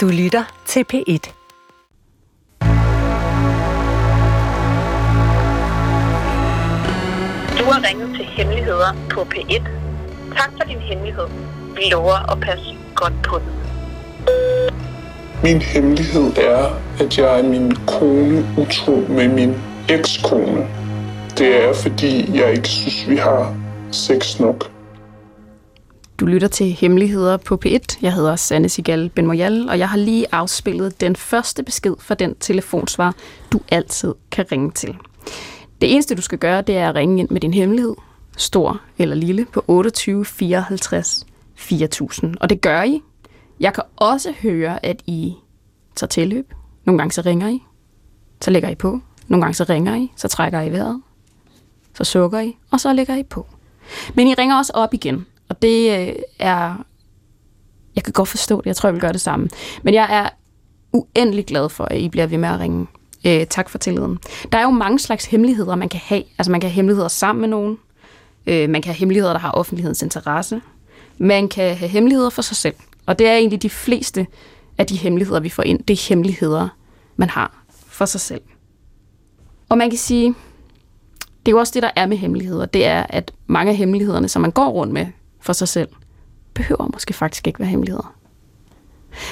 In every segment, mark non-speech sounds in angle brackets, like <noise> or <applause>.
Du lytter til P1. Du har ringet til Hemmeligheder på P1. Tak for din hemmelighed. Vi lover at passe godt på den. Min hemmelighed er, at jeg er min kone utro med min ekskone. Det er, fordi jeg ikke synes, vi har sex nok. Du lytter til Hemmeligheder på P1. Jeg hedder Sanne Sigal Benmoyal, og jeg har lige afspillet den første besked fra den telefonsvar, du altid kan ringe til. Det eneste, du skal gøre, det er at ringe ind med din hemmelighed, stor eller lille, på 28 54 4000. Og det gør I. Jeg kan også høre, at I tager tilløb. Nogle gange så ringer I. Så lægger I på. Nogle gange så ringer I. Så trækker I vejret. Så sukker I. Og så lægger I på. Men I ringer også op igen. Og det øh, er... Jeg kan godt forstå det. Jeg tror, jeg vil gøre det samme. Men jeg er uendelig glad for, at I bliver ved med at ringe. Øh, tak for tilliden. Der er jo mange slags hemmeligheder, man kan have. Altså man kan have hemmeligheder sammen med nogen. Øh, man kan have hemmeligheder, der har offentlighedens interesse. Man kan have hemmeligheder for sig selv. Og det er egentlig de fleste af de hemmeligheder, vi får ind. Det er hemmeligheder, man har for sig selv. Og man kan sige, det er jo også det, der er med hemmeligheder. Det er, at mange af hemmelighederne, som man går rundt med for sig selv, behøver måske faktisk ikke være hemmeligheder.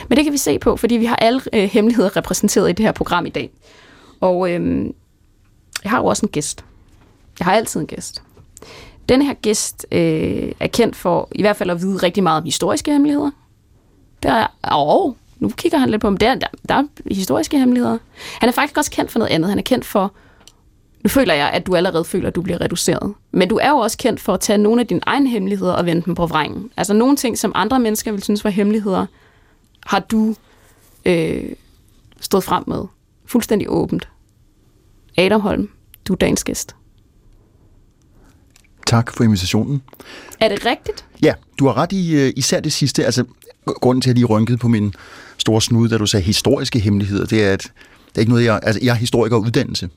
Men det kan vi se på, fordi vi har alle øh, hemmeligheder repræsenteret i det her program i dag. Og øh, jeg har jo også en gæst. Jeg har altid en gæst. Den her gæst øh, er kendt for i hvert fald at vide rigtig meget om historiske hemmeligheder. Der er, og nu kigger han lidt på, om der, der, der er historiske hemmeligheder. Han er faktisk også kendt for noget andet. Han er kendt for, nu føler jeg, at du allerede føler, at du bliver reduceret. Men du er jo også kendt for at tage nogle af dine egne hemmeligheder og vende dem på vrængen. Altså nogle ting, som andre mennesker vil synes var hemmeligheder, har du øh, stået frem med. Fuldstændig åbent. Adam Holm, du er dagens gæst. Tak for invitationen. Er det rigtigt? Ja, du har ret i uh, især det sidste. Altså, grunden til, at jeg lige rynkede på min store snude, da du sagde historiske hemmeligheder, det er, at det er ikke noget, jeg... Altså, jeg er historiker uddannelse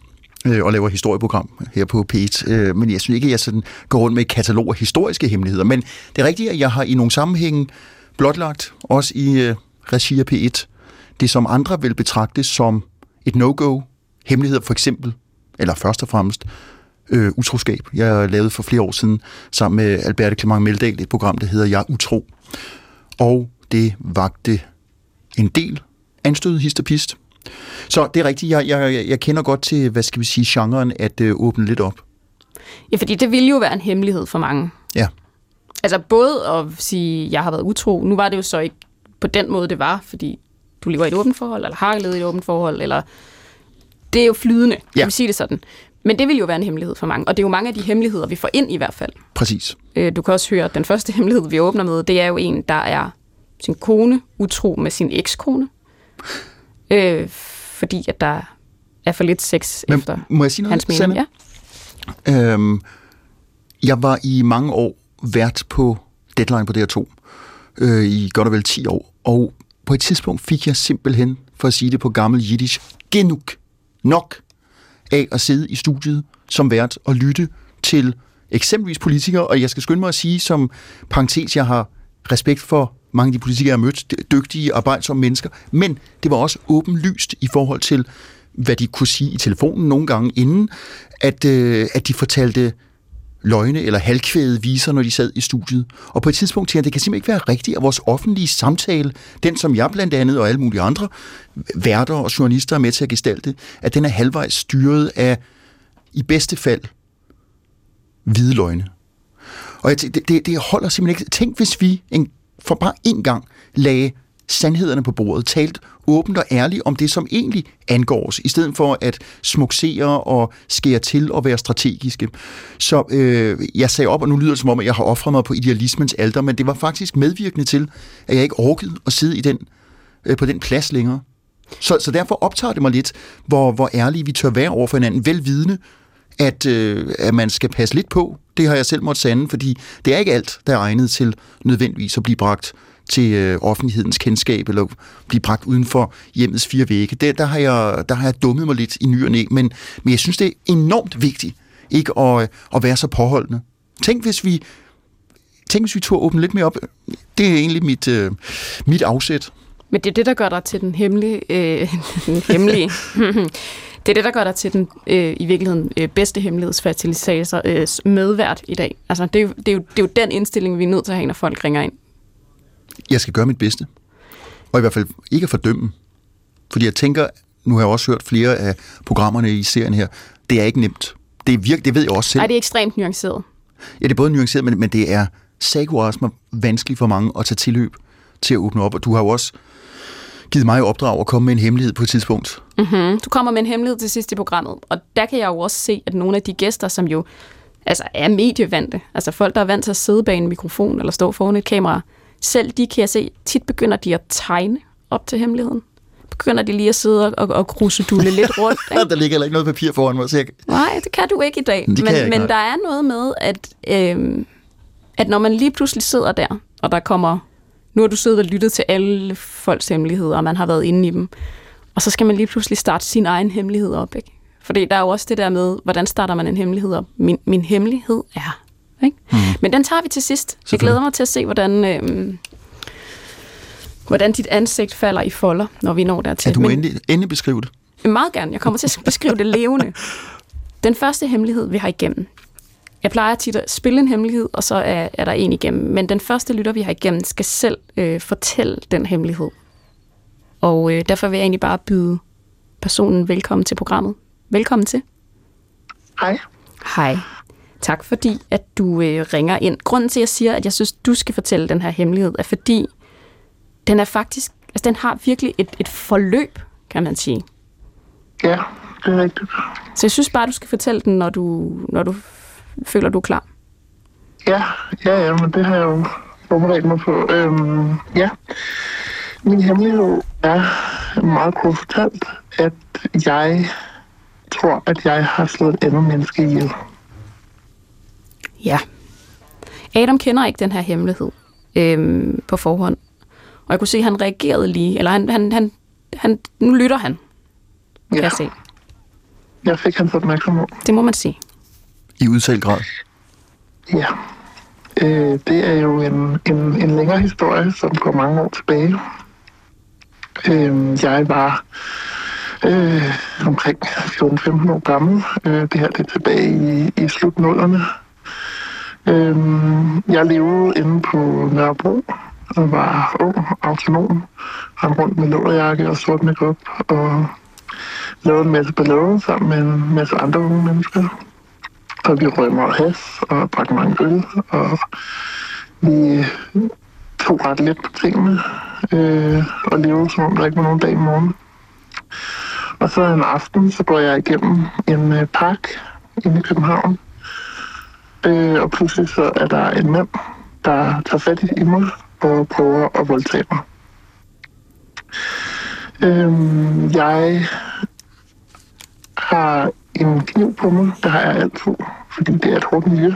øh, og laver historieprogram her på P1, øh, men jeg synes ikke, at jeg sådan går rundt med et katalog af historiske hemmeligheder. Men det er rigtigt, at jeg har i nogle sammenhænge blotlagt, også i øh, regi af P1, det som andre vil betragte som et no-go, hemmeligheder for eksempel, eller først og fremmest, øh, utroskab. Jeg lavede for flere år siden sammen med Albert Clement Meldal et program, der hedder Jeg er utro. Og det vagte en del anstød histopist. Så det er rigtigt, jeg, jeg, jeg kender godt til, hvad skal vi sige, genren at øh, åbne lidt op. Ja, fordi det ville jo være en hemmelighed for mange. Ja. Altså både at sige, at jeg har været utro. Nu var det jo så ikke på den måde, det var, fordi du lever i et åbent forhold, eller har levet i et åbent forhold, eller det er jo flydende, ja. kan vi sige det sådan. Men det vil jo være en hemmelighed for mange, og det er jo mange af de hemmeligheder, vi får ind i hvert fald. Præcis. Øh, du kan også høre, at den første hemmelighed, vi åbner med, det er jo en, der er sin kone utro med sin ekskone. Øh, fordi at der er for lidt sex Men efter må jeg sige noget, hans mening. Ja. Øhm, jeg var i mange år vært på Deadline på DR2, øh, i godt og vel 10 år, og på et tidspunkt fik jeg simpelthen, for at sige det på gammel jiddisch, genug, nok af at sidde i studiet som vært og lytte til eksempelvis politikere, og jeg skal skynde mig at sige som parentes, jeg har respekt for mange af de politikere, jeg har mødt, dygtige, arbejdsomme mennesker, men det var også åbenlyst i forhold til, hvad de kunne sige i telefonen nogle gange inden, at, øh, at de fortalte løgne eller halvkvæde viser, når de sad i studiet. Og på et tidspunkt tænkte jeg, det kan simpelthen ikke være rigtigt, at vores offentlige samtale, den som jeg blandt andet og alle mulige andre værter og journalister er med til at gestalte, at den er halvvejs styret af, i bedste fald, hvide løgne. Og jeg tænkte, det, det, det holder simpelthen ikke. Tænk, hvis vi en, for bare en gang lagde sandhederne på bordet, talt åbent og ærligt om det, som egentlig angår os, i stedet for at smuksere og skære til og være strategiske. Så øh, jeg sagde op, og nu lyder det som om, at jeg har offret mig på idealismens alter, men det var faktisk medvirkende til, at jeg ikke orkede at sidde i den, øh, på den plads længere. Så, så derfor optager det mig lidt, hvor, hvor ærlige vi tør være over for hinanden, velvidende, at, øh, at man skal passe lidt på. Det har jeg selv måttet sande, fordi det er ikke alt, der er egnet til nødvendigvis at blive bragt til øh, offentlighedens kendskab, eller blive bragt uden for hjemmets fire vægge. Der, der, har jeg, der har jeg dummet mig lidt i ny og næ, men, men jeg synes, det er enormt vigtigt ikke at, at være så påholdende. Tænk, hvis vi Tænk, hvis vi tog åbne lidt mere op. Det er egentlig mit, øh, mit afsæt. Men det er det, der gør dig til den hemmelige... Øh, <laughs> den hemmelige. <laughs> det er det, der gør dig til den øh, i virkeligheden øh, bedste hemmelighedsfertilisator øh, medvært i dag. Altså, det er, jo, det, er jo, det er jo den indstilling, vi er nødt til at have, når folk ringer ind. Jeg skal gøre mit bedste. Og i hvert fald ikke at fordømme. Fordi jeg tænker, nu har jeg også hørt flere af programmerne i serien her, det er ikke nemt. Det, er virke, det ved jeg også selv. Nej, det er ekstremt nuanceret. Ja, det er både nuanceret, men, men det er sagorasmer vanskeligt for mange at tage tilløb til at åbne op. Og du har jo også givet mig opdrag at komme med en hemmelighed på et tidspunkt. Mm-hmm. Du kommer med en hemmelighed til sidst i programmet, og der kan jeg jo også se, at nogle af de gæster, som jo altså er medievante, altså folk, der er vant til at sidde bag en mikrofon eller stå foran et kamera, selv de kan jeg se, tit begynder de at tegne op til hemmeligheden. Begynder de lige at sidde og, og krusedulle <laughs> lidt rundt. Ikke? der ligger heller ikke noget papir foran mig, så jeg... Nej, det kan du ikke i dag. Det men ikke, men nej. der er noget med, at, øh, at når man lige pludselig sidder der, og der kommer... Nu har du siddet og lyttet til alle folks hemmeligheder, og man har været inde i dem. Og så skal man lige pludselig starte sin egen hemmelighed op, ikke? Fordi der er jo også det der med, hvordan starter man en hemmelighed op? Min, min hemmelighed er... Ikke? Mm. Men den tager vi til sidst. Jeg glæder mig til at se, hvordan, øh, hvordan dit ansigt falder i folder, når vi når dertil. Ja, du må Men- endelig, endelig beskrive det. meget gerne. Jeg kommer til at beskrive det levende. <laughs> Den første hemmelighed, vi har igennem. Jeg plejer tit at spille en hemmelighed, og så er, er der en igennem. Men den første lytter, vi har igennem, skal selv øh, fortælle den hemmelighed. Og øh, derfor vil jeg egentlig bare byde personen velkommen til programmet. Velkommen til. Hej. Hej. Tak fordi, at du øh, ringer ind. Grunden til, at jeg siger, at jeg synes, du skal fortælle den her hemmelighed, er fordi, den er faktisk, altså den har virkelig et, et forløb, kan man sige. Ja, det er rigtigt. Så jeg synes bare, du skal fortælle den, når du, når du føler, du klar. Ja, ja, ja, men det har jeg jo forberedt mig på. Øhm, ja, min hemmelighed er meget kort fortalt, at jeg tror, at jeg har slået et andet menneske ihjel. Ja. Adam kender ikke den her hemmelighed øhm, på forhånd. Og jeg kunne se, at han reagerede lige. Eller han, han, han, han, nu lytter han, kan Ja, jeg se. jeg fik hans opmærksomhed. Det må man sige. I udtalt grad. Ja. Øh, det er jo en, en, en længere historie, som går mange år tilbage. Øh, jeg var øh, omkring 14-15 år gammel. Øh, det her det er tilbage i, i slutnullerne. Øh, jeg levede inde på Nørrebro og var ung, autonom, rendte rundt med låderjakke og sort makeup og lavede en masse ballade sammen med en masse andre unge mennesker. Og vi røg meget has og drak mange øl, og vi tog ret let på tingene øh, og levede som om der ikke var nogen dag i morgen. Og så en aften, så går jeg igennem en øh, park inde i København, øh, og pludselig så er der en mand, der tager fat i mig og prøver at voldtage mig. Øh, jeg har en kniv på mig. Der har jeg altid, fordi det er et hårdt miljø.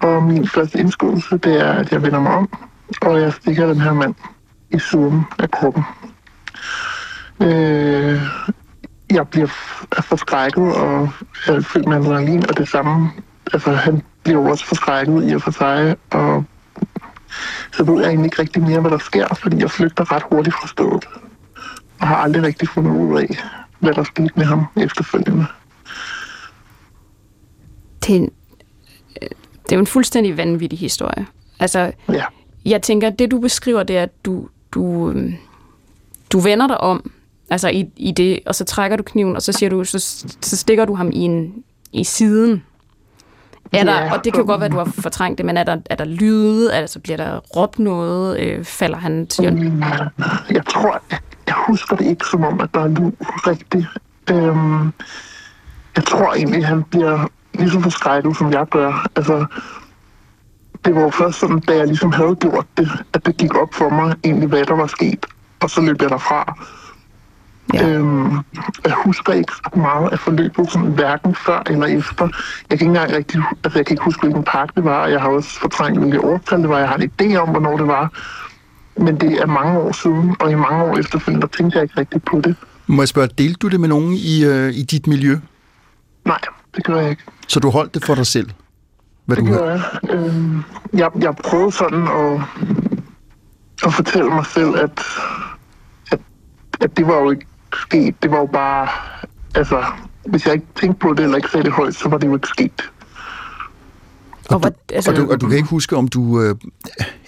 Og min første indskudelse, det er, at jeg vender mig om, og jeg stikker den her mand i siden af kroppen. Øh, jeg bliver forskrækket, og jeg er fyldt med adrenalin, og det samme, altså han bliver også forskrækket i og for sig, og så ved jeg egentlig ikke rigtig mere, hvad der sker, fordi jeg flygter ret hurtigt fra stedet, og har aldrig rigtig fundet ud af, hvad der skete med ham efterfølgende. Det er, en, øh, det er en fuldstændig vanvittig historie. Altså, Ja, jeg tænker, det du beskriver, det er, at du, du, øhm, du vender dig om, altså i, i det, og så trækker du kniven, og så siger du, så, så stikker du ham i, en, i siden. Er der, Ja. og det kan jo godt være, at du har fortrængt det, men er der, er der lyde, altså bliver der råbt noget, øh, falder han til Mm, Jeg tror, jeg, husker det ikke som om, at der er lyd rigtigt. Øhm, jeg tror egentlig, han bliver lige så forskrækket, som jeg gør. Altså, det var jo først sådan, da jeg ligesom havde gjort det, at det gik op for mig egentlig, hvad der var sket. Og så løb jeg derfra. Ja. Øhm, jeg husker ikke ret meget af forløbet, sådan, hverken før eller efter. Jeg kan ikke engang rigtig, altså jeg kan ikke huske, hvilken park det var, jeg har også fortrængt, hvilket årstal det var. Jeg har en idé om, hvornår det var. Men det er mange år siden, og i mange år efterfølgende, der tænkte jeg ikke rigtigt på det. Må jeg spørge, delte du det med nogen i, øh, i dit miljø? Nej, det gør jeg ikke. Så du holdt det for dig selv? Hvad Det du gør jeg. Øhm, jeg, jeg prøvede sådan at, at fortælle mig selv, at, at, at det var jo ikke sket. Det var jo bare, altså, hvis jeg ikke tænkte på det, eller ikke sagde det højt, så var det jo ikke sket. Og, hvad, altså, Og du, og du kan ikke huske, om du øh,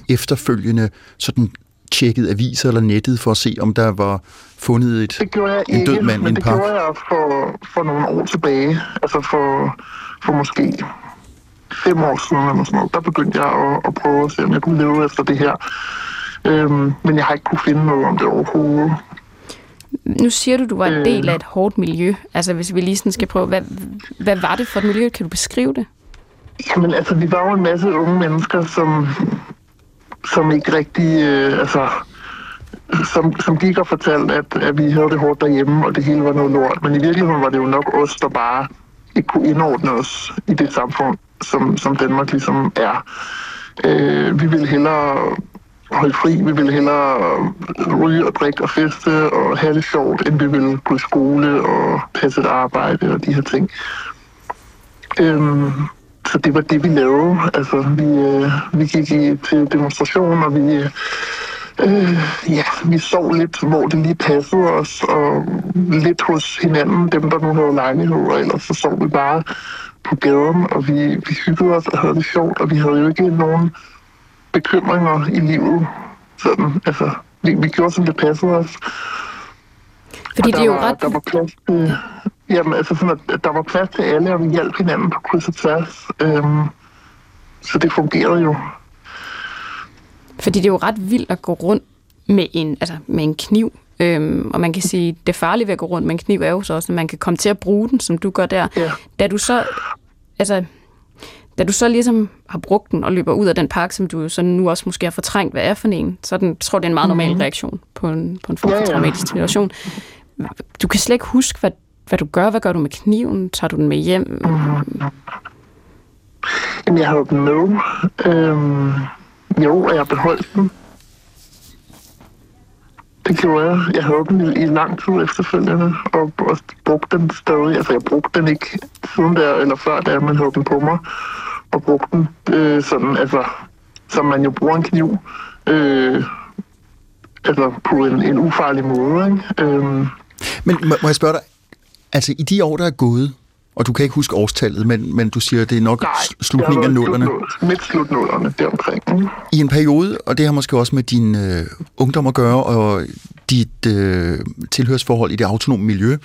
efterfølgende sådan tjekkede aviser eller nettet for at se, om der var fundet et, Det gjorde jeg en ikke, død mand i men en det park? gjorde jeg for, for nogle år tilbage. Altså for, for måske fem år siden eller sådan noget. Der begyndte jeg at, at prøve at se, om jeg kunne leve efter det her. Øhm, men jeg har ikke kunne finde noget om det overhovedet. nu siger du, du var en Øh. del af et hårdt miljø. Altså hvis vi lige sådan skal prøve, hvad, hvad var det for et miljø? Kan du beskrive det? Jamen altså, vi var jo en masse unge mennesker, som, som ikke rigtig, øh, altså, som, som gik og fortalte, at, at vi havde det hårdt derhjemme, og det hele var noget lort. Men i virkeligheden var det jo nok os, der bare ikke kunne indordne os i det samfund, som, som Danmark ligesom er. Øh, vi ville hellere holde fri, vi ville hellere ryge og drikke og feste og have det sjovt, end vi ville gå i skole og passe et arbejde og de her ting. Øhm, så det var det, vi lavede. Altså, vi, øh, vi gik i, til demonstration, og vi, øh, ja, vi sov lidt, hvor det lige passede os, og lidt hos hinanden, dem der nu havde lejlighed, og ellers så sov vi bare på gaden, og vi, vi hyggede os og havde det sjovt, og vi havde jo ikke nogen bekymringer i livet. Sådan, altså, vi, vi gjorde, som det passede os. Fordi det er jo var, ret... Der var plads til, jamen, altså sådan, at der var plads til alle, og vi hjalp hinanden på kryds og tværs. Øhm, så det fungerede jo. Fordi det er jo ret vildt at gå rundt med en, altså med en kniv. Øhm, og man kan sige, det farlige ved at gå rundt med en kniv er jo så også, at man kan komme til at bruge den, som du gør der. Ja. Da du så, altså, da du så ligesom har brugt den og løber ud af den park, som du så nu også måske har fortrængt, hvad er for en, så den, tror det er en meget normal reaktion på en, på en form for. Ja, ja. traumatisk situation. Du kan slet ikke huske, hvad, hvad du gør. Hvad gør du med kniven? Tager du den med hjem? Jamen, jeg havde den med. Øhm, jo, og jeg beholdt den. Det gjorde jeg. Jeg havde den i, i lang tid efterfølgende, og, og brugte den stadig. Altså, jeg brugte den ikke siden der, eller før, der, man havde den på mig, og brugte den øh, sådan, altså, som man jo bruger en kniv, øh, altså på en, en ufarlig måde, ikke? Øh, men må, må jeg spørge dig, altså i de år, der er gået, og du kan ikke huske årstallet, men, men du siger, det er nok nej, slutningen af nullerne. slut- Midt slutnullerne deromkring. Ikke? I en periode, og det har måske også med din øh, ungdom at gøre, og dit øh, tilhørsforhold i det autonome miljø,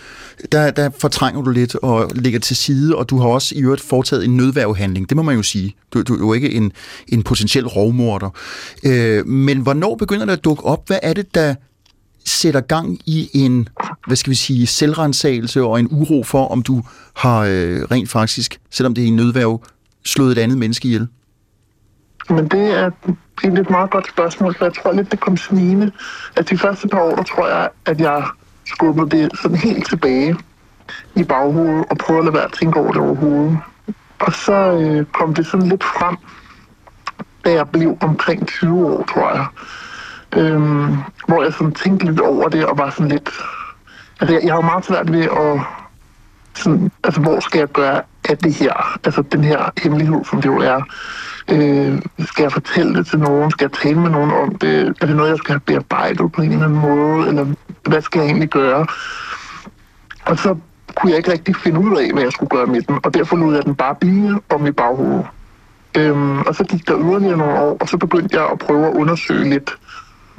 der, der fortrænger du lidt og ligger til side, og du har også i øvrigt foretaget en nødværvehandling. Det må man jo sige. Du, du er jo ikke en, en potentiel rovmorder. Øh, men hvornår begynder det at dukke op? Hvad er det, der sætter gang i en, hvad skal vi sige, selvrensagelse og en uro for, om du har øh, rent faktisk, selvom det er en nødværv, slået et andet menneske ihjel? Men det er egentlig et meget godt spørgsmål, for jeg tror lidt, det kom snigende. At de første par år, der tror jeg, at jeg skubbede det sådan helt tilbage i baghovedet og prøvede at lade være at tænke over det overhovedet. Og så øh, kom det sådan lidt frem, da jeg blev omkring 20 år, tror jeg. Øhm, hvor jeg sådan tænkte lidt over det og var sådan lidt... Altså, jeg, jeg har jo meget svært ved at sådan, altså, hvor skal jeg gøre af det her? Altså, den her hemmelighed, som det jo er. Øh, skal jeg fortælle det til nogen? Skal jeg tale med nogen om det? Er det noget, jeg skal have bearbejdet på en eller anden måde? Eller hvad skal jeg egentlig gøre? Og så kunne jeg ikke rigtig finde ud af, hvad jeg skulle gøre med den, og derfor lod jeg den bare blive om i baghovedet. Øhm, og så gik der yderligere nogle år, og så begyndte jeg at prøve at undersøge lidt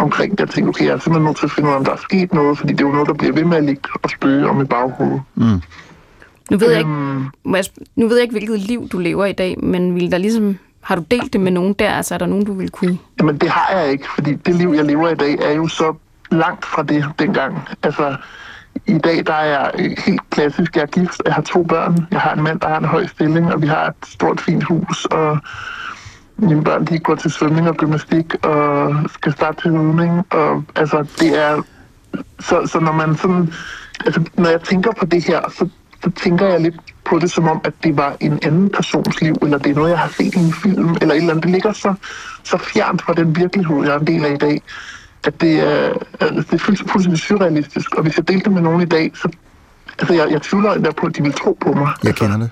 omkring det. Jeg tænkte, okay, jeg er simpelthen nødt til at finde ud af, om der er sket noget, fordi det er jo noget, der bliver ved med at ligge og spøge om i baghovedet. Nu ved, jeg ikke, Øhm, sp- nu ved jeg ikke, hvilket liv du lever i dag, men vil der ligesom, har du delt det med nogen der? Altså er der nogen, du vil kunne? Jamen, det har jeg ikke, fordi det liv, jeg lever i dag, er jo så langt fra det dengang. Altså, i dag, der er jeg helt klassisk. Jeg er gift, jeg har to børn. Jeg har en mand, der har en høj stilling, og vi har et stort, fint hus, og mine børn, de går til svømning og gymnastik, og skal starte til ridning, og altså, det er... Så, så når man sådan... Altså, når jeg tænker på det her, så, så tænker jeg lidt på det som om, at det var en anden persons liv, eller det er noget, jeg har set i en film, eller et eller andet. Det ligger så, så fjernt fra den virkelighed, jeg er en del af i dag, at det er, altså, det er fuldstændig, surrealistisk. Og hvis jeg delte det med nogen i dag, så altså, jeg, jeg tvivler endda på, at de vil tro på mig. Jeg kender det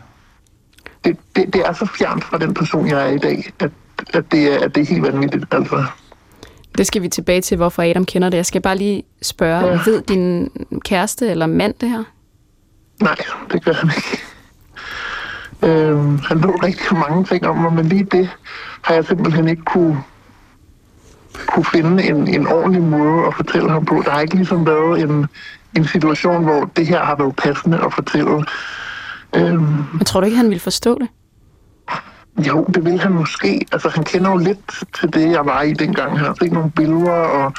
det, det, det er så fjernt fra den person, jeg er i dag, at, at, det, er, at det er helt vanvittigt. Altså. Det skal vi tilbage til, hvorfor Adam kender det. Jeg skal bare lige spørge, ja. ved din kæreste eller mand det her? Nej, det gør han ikke. Øhm, han ved rigtig mange ting om mig, men lige det har jeg simpelthen ikke kunne, kunne finde en, en ordentlig måde at fortælle ham på. Der har ikke ligesom været en, en situation, hvor det her har været passende at fortælle. Øhm, men tror du ikke, han vil forstå det? Jo, det vil han måske. Altså, han kender jo lidt til det, jeg var i dengang. Han har set nogle billeder og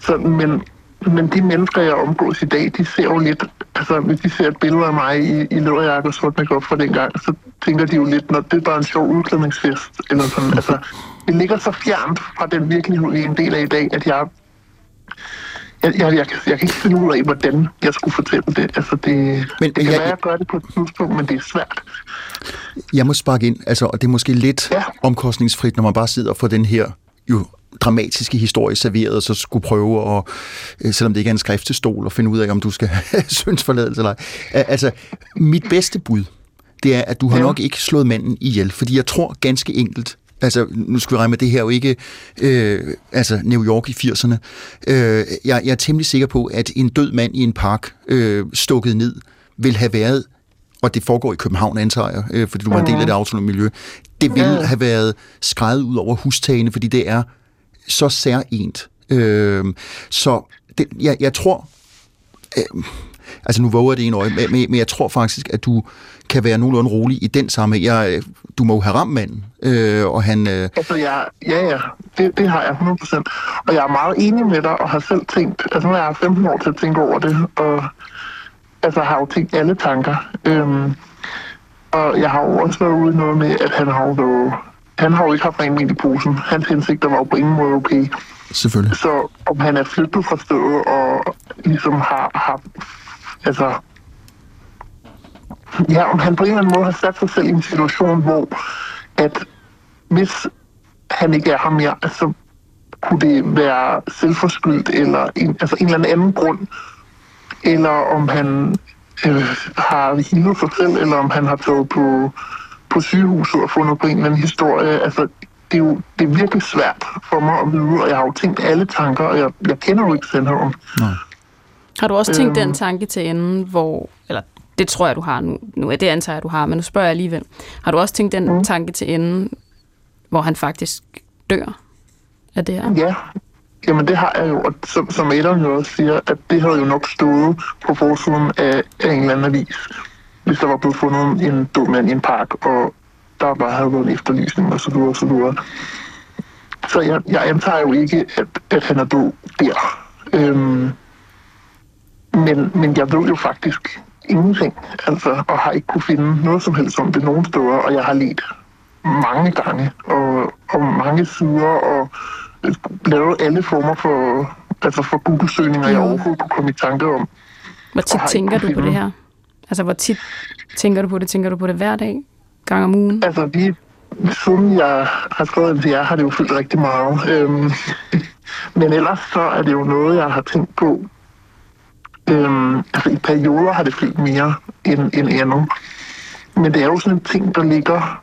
sådan, men, men de mennesker, jeg omgås i dag, de ser jo lidt... Altså, hvis de ser et billede af mig i, i læderjakke og sort makeup fra dengang, så tænker de jo lidt, når det er bare en sjov udklædningsfest, eller sådan. Altså, det ligger så fjernt fra den virkelighed, vi er en del af i dag, at jeg jeg, jeg, jeg, jeg kan ikke finde ud af, hvordan jeg skulle fortælle det. Altså, det, men, det kan jeg, være, at jeg gør det på et tidspunkt, men det er svært. Jeg må sparke ind, altså, og det er måske lidt ja. omkostningsfrit, når man bare sidder og får den her jo dramatiske historie serveret, og så skulle prøve at, øh, selvom det ikke er en skriftestol, at finde ud af, om du skal have <laughs> syndsforladelse eller ej. Altså, mit bedste bud, det er, at du har ja. nok ikke slået manden ihjel, fordi jeg tror ganske enkelt, Altså, nu skal vi regne med, det her jo ikke øh, altså New York i 80'erne. Øh, jeg, jeg er temmelig sikker på, at en død mand i en park øh, stukket ned vil have været og det foregår i København, antager jeg, øh, fordi du var en del af det autonome miljø, det ville have været skrevet ud over hustagene, fordi det er så særligt. Øh, så det, jeg, jeg tror, øh, altså nu våger det en øje, men, men jeg tror faktisk, at du kan være nogenlunde rolig i den samme. Jeg, du må jo have ramt manden, øh, og han... Øh... Altså, ja, ja, ja, det, det har jeg 100%. Og jeg er meget enig med dig, og har selv tænkt, altså nu er jeg 15 år til at tænke over det, og altså har jo tænkt alle tanker. Øhm, og jeg har jo også været ude noget med, at han har jo været, han har jo ikke haft rent i posen. Hans hensigter var jo på ingen måde okay. Selvfølgelig. Så om han er flyttet fra stedet og ligesom har haft, altså ja, om han på en eller anden måde har sat sig selv i en situation, hvor at hvis han ikke er her mere, altså kunne det være selvforskyldt eller en, altså en eller anden grund, eller om han øh, har hilet sig selv, eller om han har taget på, på sygehuset og fundet på en eller anden historie. Altså, det er jo det er virkelig svært for mig at vide, og jeg har jo tænkt alle tanker, og jeg, jeg kender jo ikke sandheden. Nej. Har du også tænkt øhm, den tanke til enden, hvor, eller det tror jeg, du har nu, nu det antager jeg, du har, men nu spørger jeg alligevel. Har du også tænkt den mm. tanke til enden, hvor han faktisk dør af det her? Ja, Jamen det har jeg jo, og som, som Adam jo også siger, at det havde jo nok stået på forsiden af, af en eller anden avis, hvis der var blevet fundet en død mand i en park, og der bare havde været en efterlysning og så videre og så videre. Så jeg, jeg antager jo ikke, at, at han er død der. Øhm, men, men jeg ved jo faktisk ingenting, altså, og har ikke kunne finde noget som helst om det nogen steder, og jeg har let mange gange, og, og mange sider, og lavet alle former for, altså for Google-søgninger, jeg overhovedet kunne komme i tanke om. Hvor tit tænker du på det her? Altså, hvor tit tænker du på det? Tænker du på det hver dag? Gang om ugen? Altså, vi, siden jeg har skrevet ind til jer, har det jo fyldt rigtig meget. Øhm, <laughs> men ellers så er det jo noget, jeg har tænkt på. Øhm, altså, i perioder har det fyldt mere end, end andet. Men det er jo sådan en ting, der ligger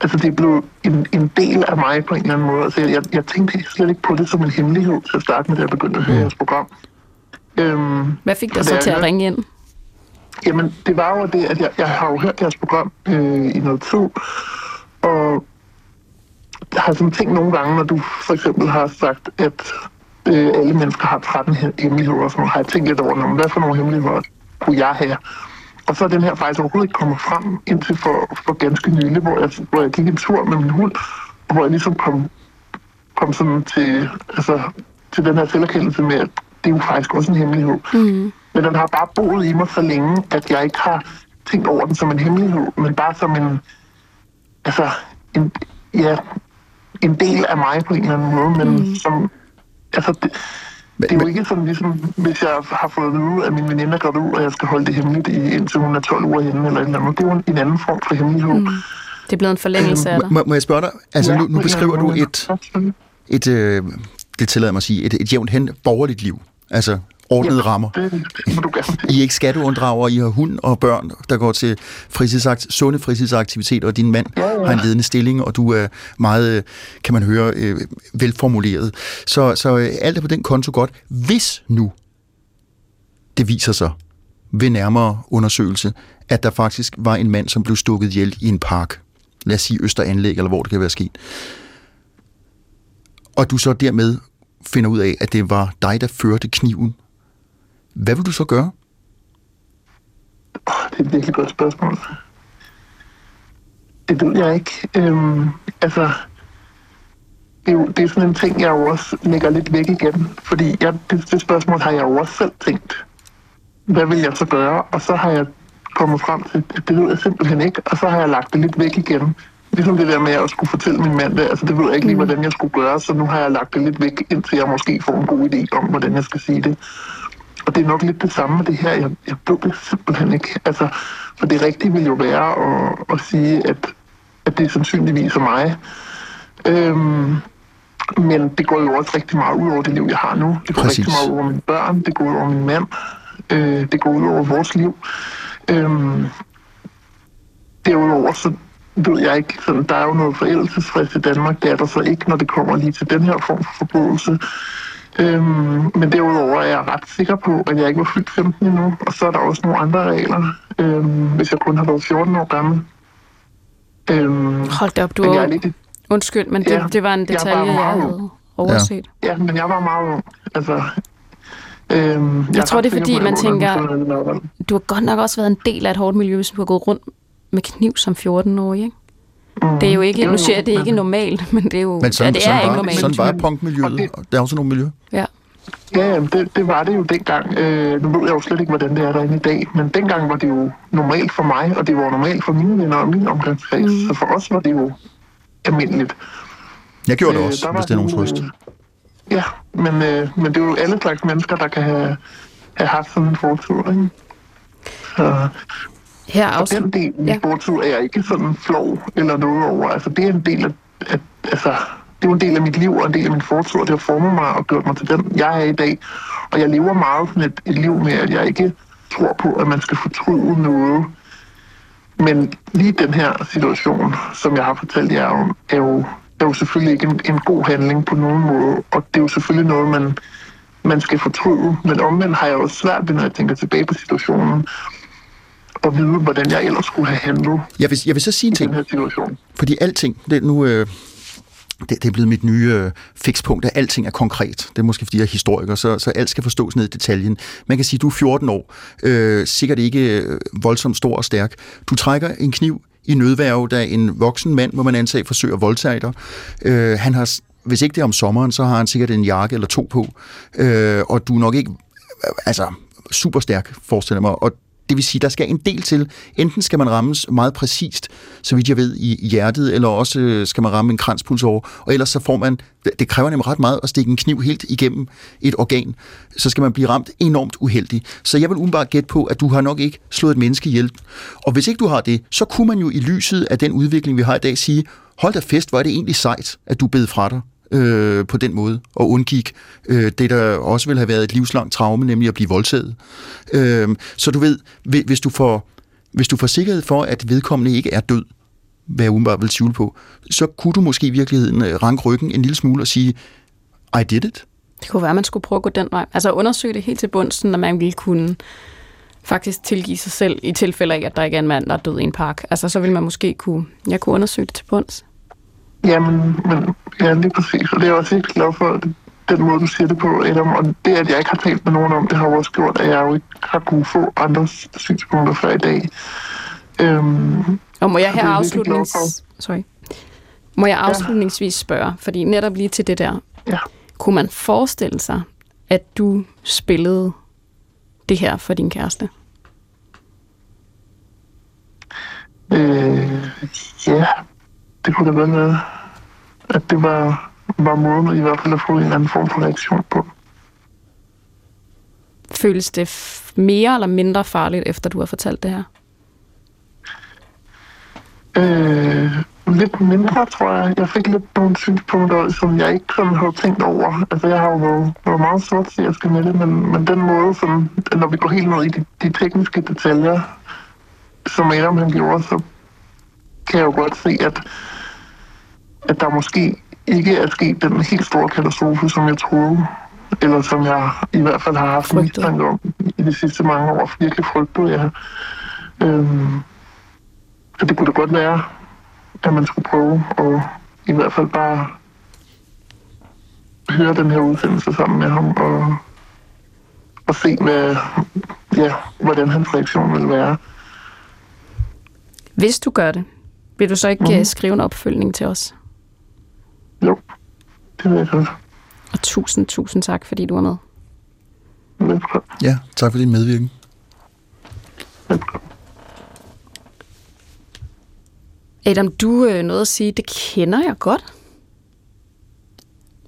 altså det er blevet en, en del af mig på en eller anden måde. Altså jeg, jeg tænkte slet ikke på det som en hemmelighed til at starte med, da jeg begyndte at høre mm. jeres program. Øhm, Hvad fik dig så til at ringe ind? Jamen, det var jo det, at jeg, jeg har jo hørt jeres program øh, i noget tid, og jeg har sådan tænkt nogle gange, når du for eksempel har sagt, at øh, alle mennesker har 13 hemmeligheder, og sådan har jeg tænkt lidt over, hvad for nogle hemmeligheder kunne jeg have? Og så er den her faktisk overhovedet ikke kommet frem indtil for, for ganske nylig, hvor jeg, hvor jeg gik en tur med min hund, og hvor jeg ligesom kom, kom sådan til, altså, til den her selverkendelse med, at det er jo faktisk også en hemmelighed. Mm. Men den har bare boet i mig så længe, at jeg ikke har tænkt over den som en hemmelighed, men bare som en, altså, en, ja, en del af mig på en eller anden måde, men mm. som, altså, det, det er jo ikke sådan ligesom, hvis jeg har fået at vide, at min veninde er gået ud, og jeg skal holde det hemmeligt i, indtil hun er 12 uger henne, eller et eller andet. Det er jo en anden form for hemmelighed. Mm. Det er blevet en forlængelse af dig. Må, må jeg spørge dig? Altså, ja, nu, nu beskriver du et, et øh, det tillader mig at sige, et, et jævnt hen borgerligt liv. Altså ordnede ja, rammer. Det må du gerne. I er ikke skatteunddrager, I har hund og børn, der går til fritidsakt, sunde fritidsaktiviteter, og din mand ja, ja. har en ledende stilling, og du er meget, øh, kan man høre, øh, velformuleret. Så, så øh, alt er på den konto godt. Hvis nu det viser sig ved nærmere undersøgelse, at der faktisk var en mand, som blev stukket ihjel i en park, lad os sige Østeranlæg, eller hvor det kan være sket, og du så dermed finder ud af, at det var dig, der førte kniven, hvad vil du så gøre? Det er et virkelig godt spørgsmål. Det ved jeg ikke. Øhm, altså, det er, jo, det er sådan en ting, jeg også lægger lidt væk igen. Fordi jeg, det, det spørgsmål har jeg jo også selv tænkt. Hvad vil jeg så gøre? Og så har jeg kommet frem til, at det ved jeg simpelthen ikke. Og så har jeg lagt det lidt væk igen. Ligesom det der med at skulle fortælle min mand det, altså det ved jeg ikke lige, mm. hvordan jeg skulle gøre, så nu har jeg lagt det lidt væk, indtil jeg måske får en god idé om, hvordan jeg skal sige det. Og det er nok lidt det samme med det her. Jeg, jeg ved det simpelthen ikke. Altså, for det rigtige vil jo være at, at sige, at, at det sandsynligvis er mig. Øhm, men det går jo også rigtig meget ud over det liv, jeg har nu. Det går Præcis. rigtig meget ud over mine børn, det går ud over min mand, øh, det går ud over vores liv. Øhm, derudover så ved jeg ikke, sådan, der er jo noget forældelsesfrist i Danmark, det er der så ikke, når det kommer lige til den her form for forbrydelse. Øhm, men derudover er jeg ret sikker på, at jeg ikke var fyldt 15 endnu, og så er der også nogle andre regler, øhm, hvis jeg kun har været 14 år gammel. Øhm, Hold da op, du er... Lidt... Undskyld, men det, ja, det var en detalje, jeg, jeg havde overset. Ja. ja, men jeg var meget ung. Altså, øhm, jeg, jeg tror, det er fordi, man tænker, du har godt nok også været en del af et hårdt miljø, hvis du har gået rundt med kniv som 14-årig, ikke? Mm. Det er jo ikke, nu siger jeg, det er ikke normalt, <laughs> men det er jo men sådan, ja, det sådan er var, ikke normalt. Sådan var punkmiljøet, det, og der er også nogle miljø. Ja. Ja, det, det var det jo dengang. Øh, nu ved jeg jo slet ikke, hvordan det er derinde i dag, men dengang var det jo normalt for mig, og det var normalt for mine venner og min omgangskreds. Mm. Så for os var det jo almindeligt. Jeg gjorde det øh, også, hvis det er nogen trøst. Øh, ja, men, øh, men det er jo alle slags mennesker, der kan have, have haft sådan en fortid, ikke? Så, her også. Og den del af ja. fortid er jeg ikke sådan flov eller noget over. Altså, det er en del af, at, altså, det er en del af mit liv og en del af min fortid, og det har formet mig og gjort mig til den, jeg er i dag. Og jeg lever meget sådan et, et liv med, at jeg ikke tror på, at man skal fortryde noget. Men lige den her situation, som jeg har fortalt jer om, er jo, er jo selvfølgelig ikke en, en god handling på nogen måde. Og det er jo selvfølgelig noget, man, man skal fortryde. Men omvendt har jeg jo svært ved, når jeg tænker tilbage på situationen, at vide, hvordan jeg ellers skulle have handlet jeg vil, jeg vil så sige en ting. den her situation. Fordi alting, det nu... Øh det, det er blevet mit nye øh, fikspunkt, at alting er konkret. Det er måske, fordi jeg er historiker, så, så alt skal forstås ned i detaljen. Man kan sige, at du er 14 år, øh, sikkert ikke øh, voldsomt stor og stærk. Du trækker en kniv i nødværve, da en voksen mand, må man antage, forsøger at voldtage dig. Øh, han har, hvis ikke det er om sommeren, så har han sikkert en jakke eller to på, øh, og du er nok ikke altså, super stærk, forestiller mig, og det vil sige, der skal en del til. Enten skal man rammes meget præcist, så vidt jeg ved, i hjertet, eller også øh, skal man ramme en kranspulsår, og ellers så får man, det kræver nemlig ret meget at stikke en kniv helt igennem et organ, så skal man blive ramt enormt uheldig. Så jeg vil umiddelbart gætte på, at du har nok ikke slået et menneske ihjel. Og hvis ikke du har det, så kunne man jo i lyset af den udvikling, vi har i dag, sige, hold da fest, hvor er det egentlig sejt, at du bed fra dig øh, på den måde, og undgik øh, det, der også ville have været et livslangt traume, nemlig at blive voldtaget. Øh, så du ved, hvis du får, hvis du får sikkerhed for, at vedkommende ikke er død, hvad jeg umiddelbart vil tvivle på, så kunne du måske i virkeligheden øh, ranke ryggen en lille smule og sige, I did it. Det kunne være, at man skulle prøve at gå den vej. Altså undersøge det helt til bunds, når man ville kunne faktisk tilgive sig selv i tilfælde af, at der ikke er en mand, der er død i en park. Altså så vil man måske kunne, jeg kunne undersøge det til bunds. Jamen, men, ja, lige præcis. Og det er jeg også helt glad for, den måde, du siger det på, Adam. Og det, at jeg ikke har talt med nogen om det, har også gjort, at jeg jo ikke har kunnet få andres synspunkter før i dag. Øhm, og må jeg her afslutnings... Sorry. Må jeg afslutningsvis spørge, fordi netop lige til det der, ja. kunne man forestille sig, at du spillede det her for din kæreste? Øh, ja, det kunne da være, at det var, var måden i hvert fald at få en anden form for reaktion på. Føles det mere eller mindre farligt, efter du har fortalt det her? Øh, lidt mindre, tror jeg. Jeg fik lidt nogle synspunkter, som jeg ikke sådan havde tænkt over. Altså, jeg har jo været, været meget sortseerske med det, men, men den måde, som, når vi går helt ned i de, de tekniske detaljer, som Adam han gjorde, så kan jeg jo godt se, at, at der måske ikke er sket den helt store katastrofe, som jeg troede. Eller som jeg i hvert fald har haft mistanke om i de sidste mange år. Virkelig frygtet, ja. Øhm, så det kunne da godt være, at man skulle prøve at i hvert fald bare høre den her udsendelse sammen med ham og, og se, hvad, ja, hvordan hans reaktion vil være. Hvis du gør det, vil du så ikke mm. skrive en opfølgning til os? Jo, det vil jeg godt. Og tusind, tusind tak, fordi du var med. Velkommen. Ja, tak for din medvirken. Velkommen. Adam, du øh, noget at sige, det kender jeg godt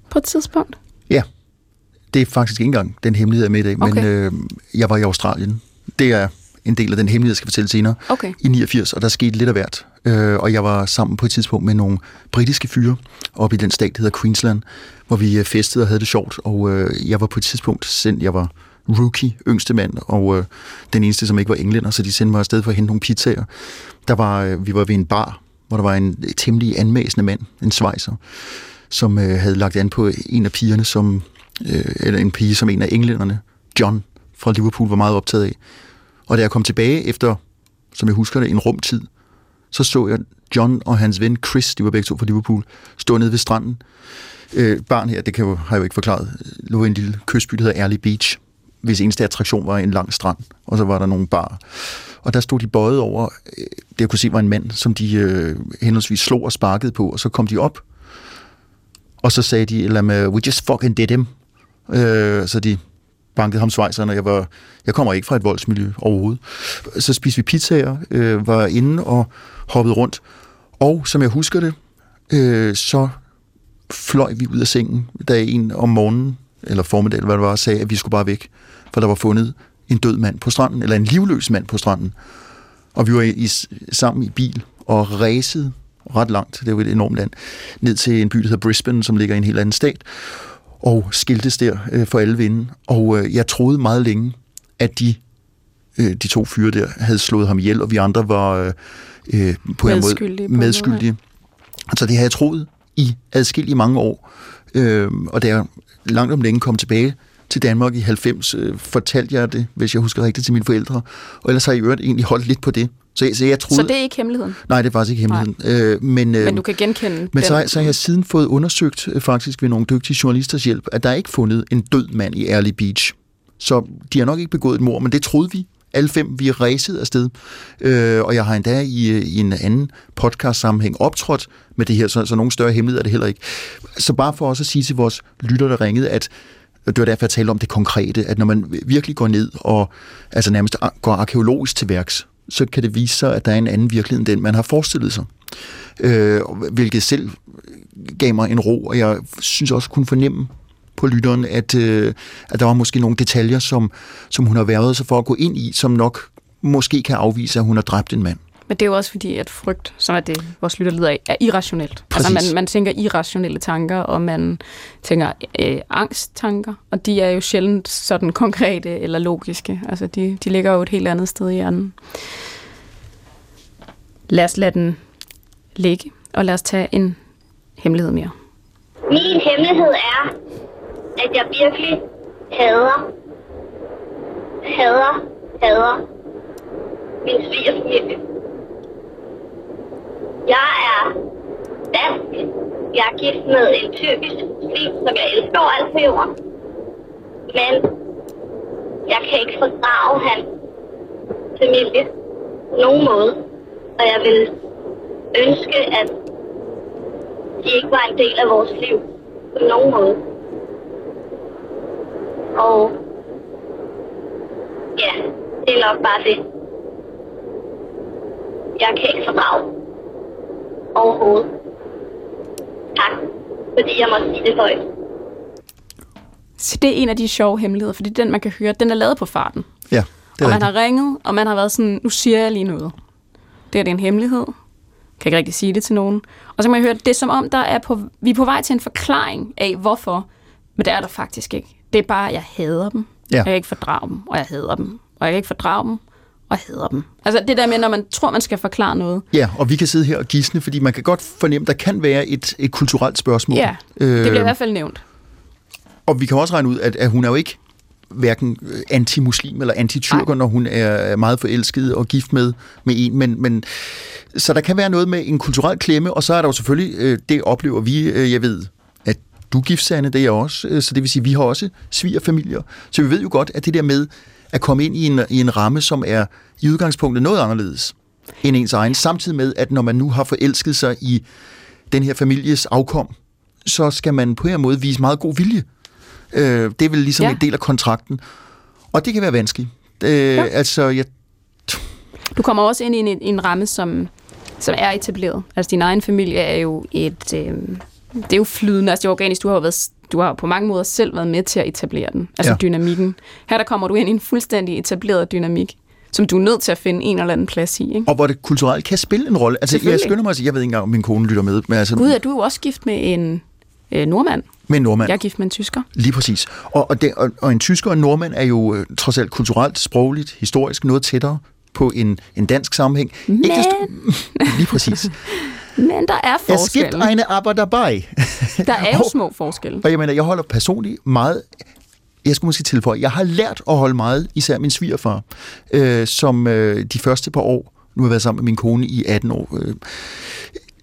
på et tidspunkt. Ja, det er faktisk ikke engang den hemmelighed, jeg er med i dag, okay. men øh, jeg var i Australien. Det er en del af den hemmelighed, jeg skal fortælle senere, okay. i 89, og der skete lidt af hvert. Øh, og jeg var sammen på et tidspunkt med nogle britiske fyre oppe i den stat, der hedder Queensland, hvor vi øh, festede og havde det sjovt. Og øh, jeg var på et tidspunkt sendt, jeg var rookie, yngste mand, og øh, den eneste, som ikke var englænder, så de sendte mig afsted for at hente nogle pizzaer. Der var, øh, vi var ved en bar, hvor der var en temmelig anmæsende mand, en svejser, som øh, havde lagt an på en af pigerne, som, øh, eller en pige, som en af englænderne, John fra Liverpool, var meget optaget af. Og da jeg kom tilbage efter, som jeg husker det, en rumtid, så så jeg John og hans ven Chris, de var begge to fra Liverpool, stå nede ved stranden. Øh, barn her, det kan jo, har jeg jo ikke forklaret, øh, lå i en lille kystby, der hedder Early Beach, hvis eneste attraktion var en lang strand, og så var der nogle bar. Og der stod de bøjet over, øh, det jeg kunne se var en mand, som de øh, henholdsvis slog og sparkede på, og så kom de op, og så sagde de, eller med, we just fucking did him. Øh, så de bankede ham svejseren, og jeg, var, jeg kommer ikke fra et voldsmiljø overhovedet. Så spiste vi pizzaer, øh, var inde og hoppede rundt. Og som jeg husker det, øh, så fløj vi ud af sengen, da en om morgenen, eller formiddag, eller hvad det var, sagde, at vi skulle bare væk, for der var fundet en død mand på stranden, eller en livløs mand på stranden. Og vi var i, sammen i bil og ræsede ret langt, det er jo et enormt land, ned til en by, der hedder Brisbane, som ligger i en helt anden stat, og skiltes der øh, for alle vinde. Og øh, jeg troede meget længe, at de, øh, de to fyre der havde slået ham ihjel, og vi andre var øh, øh på en måde medskyldige. Altså det har jeg troet i adskillige mange år. Øh, og da jeg langt om længe kom tilbage til Danmark i 90, øh, fortalte jeg det, hvis jeg husker rigtigt, til mine forældre. Og ellers har jeg i øvrigt egentlig holdt lidt på det. Så, så, jeg troede, så det er ikke hemmeligheden? Nej, det er faktisk ikke hemmeligheden. Øh, men, øh, men du kan genkende Men så, så har jeg siden fået undersøgt, øh, faktisk ved nogle dygtige journalisters hjælp, at der er ikke fundet en død mand i Early Beach. Så de har nok ikke begået et mord, men det troede vi. Alle fem, vi er ræset afsted. Øh, og jeg har endda i, øh, i en anden podcast-sammenhæng optrådt med det her, så, så nogen større hemmelighed er det heller ikke. Så bare for også at sige til vores lytter, der ringede, at det var derfor, jeg talte om det konkrete, at når man virkelig går ned og altså nærmest går arkeologisk til værks, så kan det vise sig, at der er en anden virkelighed end den, man har forestillet sig. Øh, hvilket selv gav mig en ro, og jeg synes også kunne fornemme på lytteren, at, øh, at der var måske nogle detaljer, som, som hun har været sig for at gå ind i, som nok måske kan afvise, at hun har dræbt en mand. Men det er jo også fordi, at frygt, som er det, vores lytter lider af, er irrationelt. Præcis. Altså man, man tænker irrationelle tanker, og man tænker øh, angsttanker, og de er jo sjældent sådan konkrete eller logiske. Altså de, de ligger jo et helt andet sted i hjernen. Lad os lade den ligge, og lad os tage en hemmelighed mere. Min hemmelighed er, at jeg virkelig hader, hader, hader min svigerfamilie. Jeg er dansk. Jeg er gift med en tyrkisk muslim, som jeg elsker alt på jorden. Men jeg kan ikke fordrage hans familie på nogen måde. Og jeg vil ønske, at de ikke var en del af vores liv på nogen måde. Og ja, det er nok bare det. Jeg kan ikke fordrage overhovedet. Tak, fordi jeg må sige det højt. Så det er en af de sjove hemmeligheder, fordi den, man kan høre, den er lavet på farten. Ja, det er Og man har ringet, og man har været sådan, nu siger jeg lige noget. Det er det en hemmelighed. kan ikke rigtig sige det til nogen. Og så kan man høre, det er som om, der er på, vi er på vej til en forklaring af, hvorfor. Men det er der faktisk ikke. Det er bare, at jeg hader dem. Ja. Jeg kan ikke fordrage dem, og jeg hader dem. Og jeg kan ikke fordrage dem, og hader dem. Altså det der med, når man tror, man skal forklare noget. Ja, og vi kan sidde her og gisne, fordi man kan godt fornemme, der kan være et, et kulturelt spørgsmål. Ja, det bliver i hvert fald nævnt. Og vi kan også regne ud, at, at hun er jo ikke hverken øh, anti-muslim eller anti-tyrker, Nej. når hun er meget forelsket og gift med, med en. Men, men, så der kan være noget med en kulturel klemme, og så er der jo selvfølgelig, øh, det oplever vi, øh, jeg ved, at du gift, Sanne, det er jeg også, øh, så det vil sige, vi har også svigerfamilier. Så vi ved jo godt, at det der med at komme ind i en, i en ramme, som er i udgangspunktet noget anderledes end ens egen, samtidig med, at når man nu har forelsket sig i den her families afkom, så skal man på en anden måde vise meget god vilje. Øh, det er vel ligesom. Ja. en del af kontrakten. Og det kan være vanskeligt. Øh, ja. Altså, jeg, Du kommer også ind i en, en ramme, som, som er etableret. Altså din egen familie er jo et... Øh, det er jo flydende, altså det er organisk. Du har jo været, du har på mange måder selv været med til at etablere den. Altså Ja. dynamikken. Her der kommer du ind i en fuldstændig etableret dynamik, som du er nødt til at finde en eller anden plads i. Ikke? og hvor det kulturelt kan spille en rolle. Altså, jeg skynder mig at sige, jeg ved ikke engang, om min kone lytter med, men altså, Gud, er du jo også gift med en øh, nordmand. med en nordmand. Jeg er gift med en tysker. Lige præcis. Og, og, det, og, og en tysker og en nordmand er jo øh, trods alt kulturelt, sprogligt, historisk noget tættere på en, en dansk sammenhæng. Men, Ikke desto, <laughs> lige præcis. Men der er Es gibt eine aber dabei. Der er jo Og- små forskelle. Og jeg mener, jeg holder personligt meget... Jeg skulle måske tilføje, jeg har lært at holde meget, især min svigerfar, øh, som øh, de første par år, nu har jeg været sammen med min kone i 18 år, øh,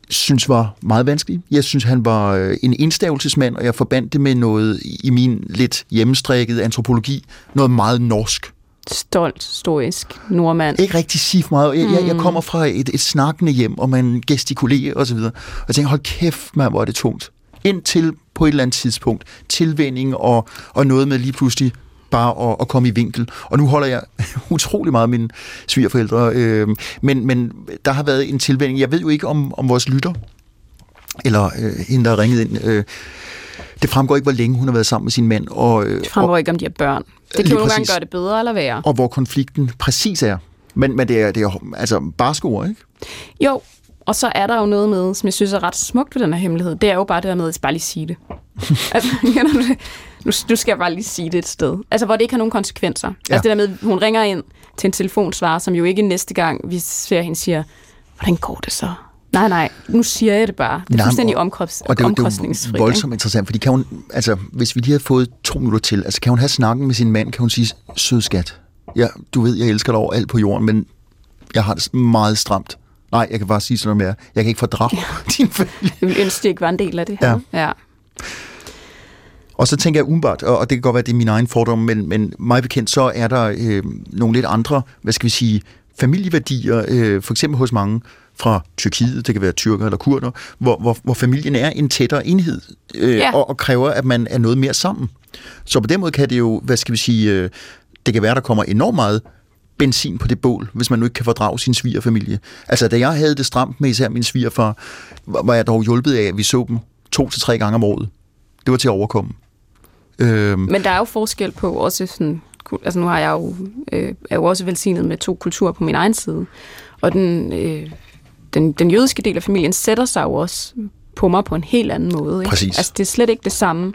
synes var meget vanskelig. Jeg synes, han var øh, en indstavelsesmand, og jeg forbandt det med noget i min lidt hjemmestrikkede antropologi, noget meget norsk. Stolt, stoisk nordmand. Ikke rigtig sige for meget. Jeg, jeg, jeg kommer fra et, et snakkende hjem, og man gestikulerer osv. Og jeg tænker, hold kæft, man, hvor er det tungt. Indtil på et eller andet tidspunkt, tilvænding og, og noget med lige pludselig bare at, at komme i vinkel. Og nu holder jeg <laughs> utrolig meget af mine svigerforældre, øh, men, men der har været en tilvænding. Jeg ved jo ikke om, om vores lytter, eller øh, hende, der har ringet ind, øh, det fremgår ikke, hvor længe hun har været sammen med sin mand, og, øh, Det fremgår ikke, om de har børn. Det kan jo nogle gange gøre det bedre eller værre. og, hvor konflikten præcis er. Men, men det er, det er altså barske ord, ikke? Jo, og så er der jo noget med, som jeg synes er ret smukt ved den her hemmelighed. Det er jo bare det der med, at jeg bare lige sige det. <laughs> altså? Nu, nu skal jeg bare lige sige det et sted. Altså, hvor det ikke har nogen konsekvenser. Ja. Ja. Altså det der med, at hun ringer ind til en telefonsvarer, som jo ikke næste gang, vi ser hende, siger, hvordan går det så? Nej, nej, nu siger jeg det bare. Det er Nej, fuldstændig og- omkost, Og det er, jo- det er omkostningsfrit. voldsomt interessant, fordi kan hun, altså, hvis vi lige havde fået to minutter til, altså kan hun have snakken med sin mand, kan hun sige, sød skat, ja, du ved, jeg elsker dig over alt på jorden, men jeg har det meget stramt. Nej, jeg kan bare sige sådan noget mere. Jeg kan ikke fordrage din familie. Jeg ville ønske, det ikke var en del af det her. Ja. ja. Og så tænker jeg umiddelbart, og og det kan godt være, at det er min egen fordom, men, men mig bekendt, så er der øh, nogle lidt andre, hvad skal vi sige, familieværdier, øh, for eksempel hos mange fra Tyrkiet, det kan være tyrker eller kurder, hvor, hvor, hvor familien er en tættere enhed, øh, Ja. og, og kræver, at man er noget mere sammen. Så på den måde kan det jo, hvad skal vi sige, øh, det kan være, der kommer enormt meget benzin på det bål, hvis man nu ikke kan fordrage sin svigerfamilie. Altså, da jeg havde det stramt med især min svigerfar, var jeg dog hjulpet af, at vi så dem to til tre gange om året. Det var til at overkomme. Øhm, Men der er jo forskel på også sådan, altså nu har jeg jo, øh, er jo også velsignet med to kulturer på min egen side, og den, øh, den, den jødiske del af familien sætter sig jo også på mig på en helt anden måde. Ikke? Præcis. Altså det er slet ikke det samme,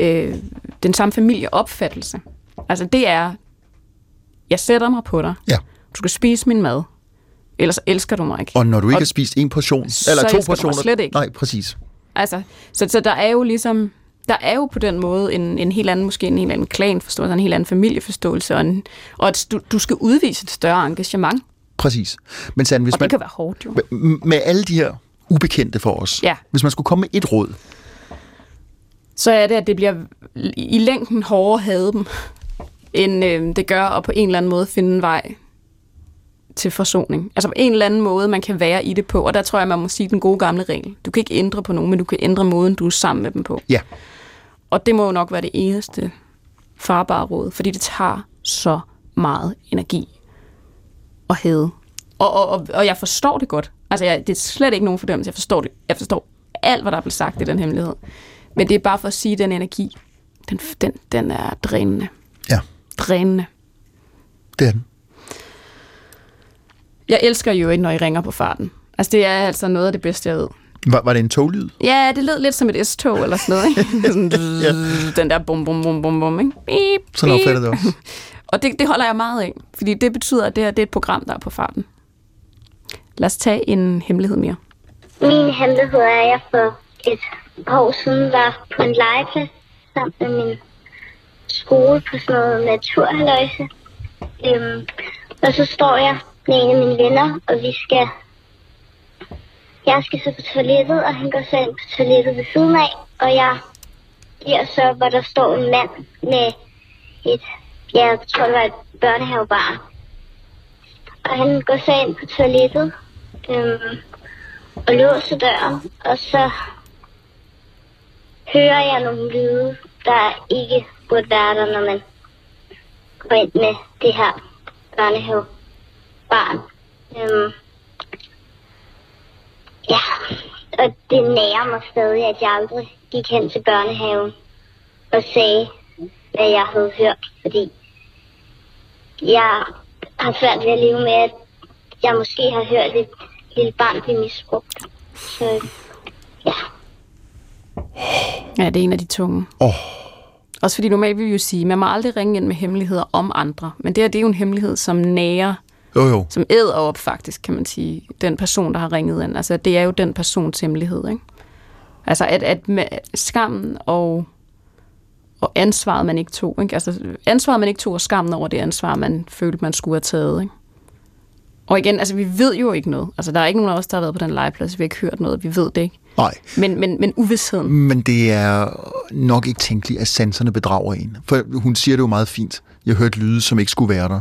øh, den samme familieopfattelse. Altså det er, jeg sætter mig på dig, ja. du skal spise min mad, ellers elsker du mig ikke. Og når du ikke Og har spist en portion, eller to portioner... slet ikke. Nej, præcis. Altså, så, så der er jo ligesom, der er jo på den måde en, en helt anden, måske en helt anden klanforståelse, en helt anden familieforståelse, og, en, og at du, du skal udvise et større engagement, Præcis. Men Sand, hvis og man, det kan være hårdt jo. med, med alle de her ubekendte for os, Ja. hvis man skulle komme med et råd, Så er det, at det bliver i længden hårdere at have dem, end øh, det gør at på en eller anden måde finde en vej til forsoning. Altså på en eller anden måde, man kan være i det på, og der tror jeg, man må sige den gode gamle regel. Du kan ikke ændre på nogen, men du kan ændre måden, du er sammen med dem på. ja, Og det må jo nok være det eneste farbare råd, fordi det tager så meget energi at hæde. Og, og, og, og jeg forstår det godt. Altså, jeg, det er slet ikke nogen fordømmelse. Jeg forstår det. Jeg forstår alt, hvad der er blevet sagt i den hemmelighed. Men det er bare for at sige, at den energi, den, den, den er drænende. ja, Drænende. det er den. Jeg elsker jo ikke, når I ringer på farten. Altså, det er altså noget af det bedste, jeg ved. Var, var det en toglyd? Ja, det lød lidt som et S-tog eller sådan noget, ikke? <laughs> sådan, ja. Den der bum, bum, bum, bum, bum, ikke? Beep, Sådan opfatter det også. Og det, det holder jeg meget af, fordi det betyder, at det her det er et program, der er på farten. Lad os tage en hemmelighed mere. Min hemmelighed er, at jeg for et par år siden var på en legeplads sammen med min skole på sådan noget naturløse. Øhm, og så står jeg med en af mine venner, og vi skal... Jeg skal så på toilettet, og han går så ind på toilettet ved siden af, og jeg giver så, hvor der står en mand med et, ja, jeg tror det var et børnehavebarn. Og han går så ind på toilettet, øhm, og låser døren, og så hører jeg nogle lyde, der ikke burde være der, når man går ind med det her børnehavebarn. Øhm, ja, og det nærer mig stadig, at jeg aldrig gik hen til børnehaven og sagde, hvad jeg havde hørt, fordi jeg har svært ved at leve med, at jeg måske har hørt et lille barn blive misbrugt. Så ja, Ja, det er en af de tunge. Åh. Også fordi normalt vil vi jo sige, man må aldrig ringe ind med hemmeligheder om andre. Men det her, det er jo en hemmelighed, som nærer, Jo, jo. som æder op faktisk, kan man sige, den person, der har ringet ind. Altså, det er jo den persons hemmelighed, ikke? Altså, at, at med skammen og, og ansvaret, man ikke tog, ikke? Altså, ansvaret, man ikke tog, og skammen over det ansvar, man følte, man skulle have taget, ikke? Og igen, altså, vi ved jo ikke noget. Altså, der er ikke nogen af os, der har været på den legeplads. Vi har ikke hørt noget. Vi ved det ikke. Nej. Men, men, men uvidsheden. Men det er nok ikke tænkeligt, at sanserne bedrager en. For hun siger det jo meget fint. Jeg hørte lyde, som ikke skulle være der.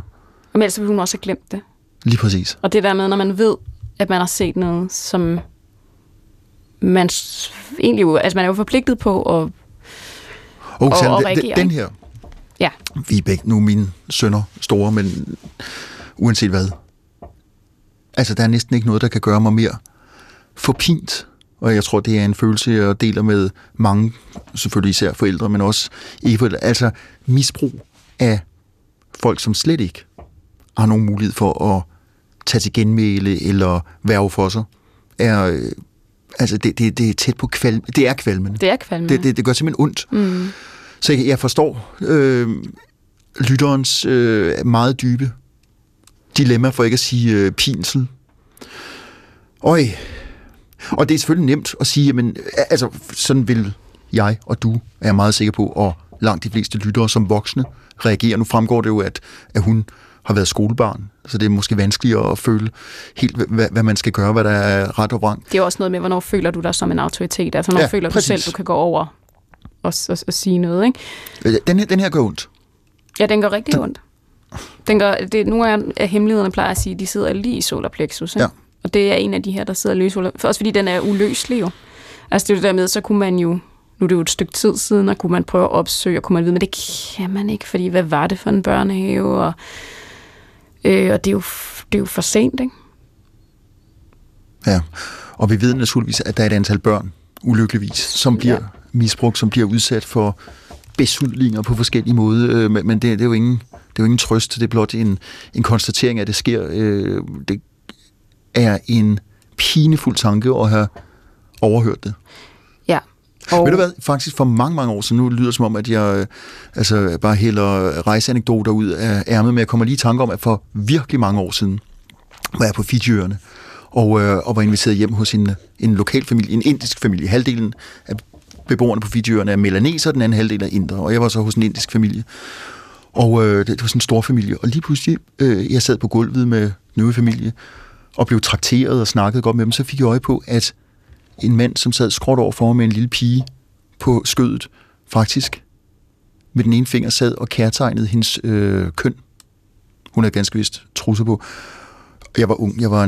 Men ellers ville hun også have glemt det. Lige præcis. Og det der med, når man ved, at man har set noget, som man egentlig jo, altså man er jo forpligtet på at, Oh, Og- og den, reagere, den her, ja, vi er begge nu mine sønner store, men uanset hvad. Altså, der er næsten ikke noget, der kan gøre mig mere forpint. Og jeg tror, det er en følelse, jeg deler med mange, selvfølgelig især forældre, men også. Altså, misbrug af folk, som slet ikke har nogen mulighed for at tage til genmæle eller værve for sig, er, øh, altså, det, det, det er tæt på kvalm. Det er kvalmende. det er kvalmende. Det, det, det gør simpelthen ondt. Mm. Så jeg, jeg forstår øh, lytterens øh, meget dybe dilemma, for ikke at sige øh, pinsel. Øj. Og det er selvfølgelig nemt at sige, men altså, sådan vil jeg og du, er jeg meget sikker på, og langt de fleste lyttere som voksne reagerer. Nu fremgår det jo, at, at hun har været skolebarn, så det er måske vanskeligere at føle helt, hvad, hvad man skal gøre, hvad der er ret og vrang. det er også noget med, hvornår føler du dig som en autoritet. Altså, hvornår Ja, føler præcis. du selv, du kan gå over og, og, og sige noget, ikke? Øh, Den her, den her gør ondt. Ja, den gør rigtig ondt. Den gør, det, nogle af af hemmelighederne plejer at sige, at de sidder lige i solar plexus. Ikke? Ja. Og det er en af de her, der sidder for Også fordi den er uløselig jo. Altså det er jo det der med, så kunne man jo, nu er det jo et stykke tid siden, og kunne man prøve at opsøge, og kunne man vide, men det kan man ikke, fordi hvad var det for en børnehave? Og, øh, og det, er jo, det er jo for sent, ikke? Ja, og vi ved naturligvis, at der er et antal børn, ulykkeligvis, som bliver ja. misbrugt, som bliver udsat for besudlinger på forskellige måder, øh, men men det, det, er jo ingen, det er jo ingen trøst, det er blot en, en konstatering af, at det sker. Øh, det er en pinefuld tanke at have overhørt det. Og... Ved du hvad, faktisk for mange, mange år siden, nu lyder det som om, at jeg øh, altså, bare hælder rejseanekdoter ud af ærmet, men jeg kommer lige i tanke om, at for virkelig mange år siden, var jeg på Fijiøerne, og, øh, og var inviteret hjem hos en, en lokal familie, en indisk familie. Halvdelen af beboerne på Fijiøerne er melaneser, den anden halvdel er indre, og jeg var så hos en indisk familie. Og øh, det, det var sådan en stor familie, og lige pludselig, øh, jeg sad på gulvet med den øvrige familie, og blev trakteret og snakkede godt med dem, så fik jeg øje på, at en mand, som sad skråt over for mig med en lille pige på skødet, faktisk med den ene finger sad og kærtegnede hendes øh, køn. Hun havde ganske vist trusser på. Jeg var ung, jeg var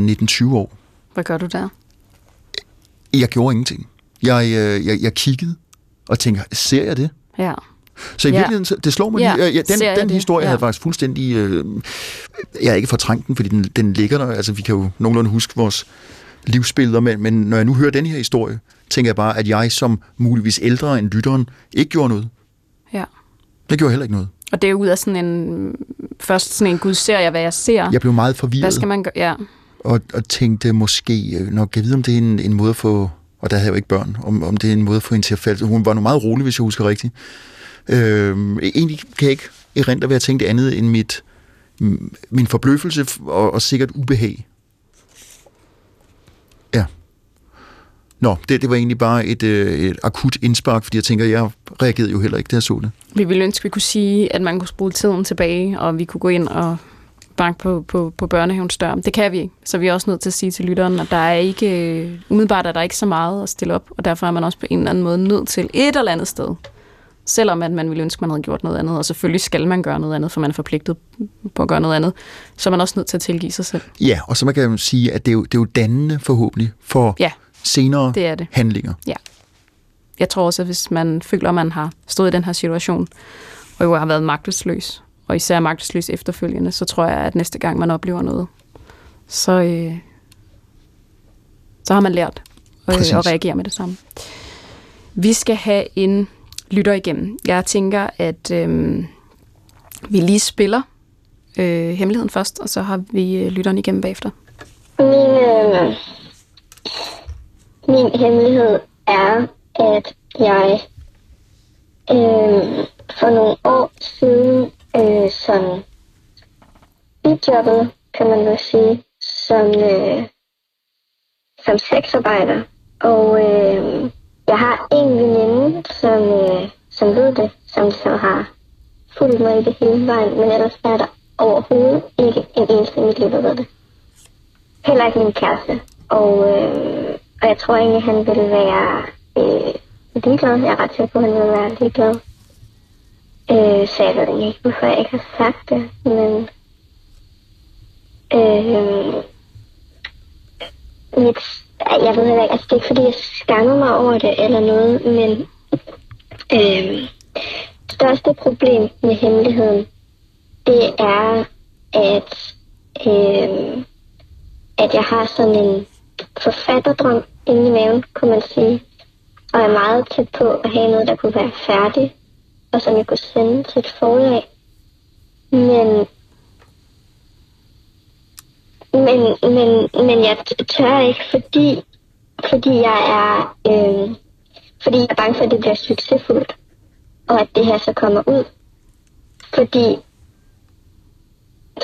19-20 år. Hvad gør du der? Jeg gjorde ingenting. Jeg, øh, jeg, jeg kiggede og tænkte, ser jeg det? Ja. Så i Ja. virkeligheden, så- det slår mig Ja, lige. øh, Ja, jeg den den det? historie Ja. havde faktisk fuldstændig... Øh, jeg har ikke fortrængt den, fordi den, den ligger der. Altså, vi kan jo nogenlunde huske vores livsbilleder, men, men når jeg nu hører den her historie, tænker jeg bare, at jeg som muligvis ældre end lytteren ikke gjorde noget. ja. Jeg gjorde heller ikke noget. Og det er ud af sådan en, først sådan en, gud ser jeg, hvad jeg ser. Jeg blev meget forvirret. Hvad skal man gøre? Ja. og, og tænkte måske, øh, når jeg vide, om det er en, en måde at få, og der havde jeg jo ikke børn, om, om det er en måde at få hende til at falde. Hun var nu meget rolig, hvis jeg husker rigtigt. Øh, egentlig kan jeg ikke erindre, hvad jeg tænkte andet end mit, min forbløffelse og, og sikkert ubehag. Ja. Nå, det, det var egentlig bare et, øh, et akut indspark, fordi jeg tænker, jeg reagerede jo heller ikke, da jeg så det. Vi ville ønske, at vi kunne sige, at man kunne spole tiden tilbage, og vi kunne gå ind og banke på, på, på børnehavens dør. Det kan vi ikke, så vi er også nødt til at sige til lytteren, at der er ikke, umiddelbart er der ikke så meget at stille op, og derfor er man også på en eller anden måde nødt til et eller andet sted selvom at man ville ønske, man havde gjort noget andet. Og selvfølgelig skal man gøre noget andet, for man er forpligtet på at gøre noget andet. Så er man også nødt til at tilgive sig selv. Ja, og så man kan sige, at det er jo, det er jo dannende forhåbentlig for ja, senere det er det. handlinger. Ja. Jeg tror også, at hvis man føler, at man har stået i den her situation, og jo har været magtesløs, og især magtesløs efterfølgende, så tror jeg, at næste gang man oplever noget, så, øh, så har man lært øh, at reagere med det samme. Vi skal have en lytter igennem. Jeg tænker, at øh, vi lige spiller øh, hemmeligheden først, og så har vi øh, lytteren igennem bagefter. Min, øh, min hemmelighed er, at jeg øh, for nogle år siden øh, sådan bidjobbet, kan man vel sige, som, øh, som sexarbejder. Og øh, jeg har en veninde, som, øh, som ved det, som så har fulgt mig i det hele vejen, men ellers er der overhovedet ikke en eneste i mit liv, der ved det. Heller ikke min kæreste. Og, øh, og jeg tror egentlig, han ville være øh, ligeglad. Jeg er ret sikker på, at han ville være ligeglad. Øh, så jeg ved egentlig ikke, hvorfor jeg ikke har sagt det, men... Øh, mit jeg ved ikke, altså det er ikke fordi, jeg skammer mig over det eller noget, men øh, det største problem med hemmeligheden, det er, at, øh, at jeg har sådan en forfatterdrøm inde i maven, kunne man sige, og er meget tæt på at have noget, der kunne være færdigt, og som jeg kunne sende til et forlag. Men men, men, men jeg tør ikke, fordi, fordi jeg er øh, fordi jeg er bange for, at det bliver succesfuldt, og at det her så kommer ud. Fordi,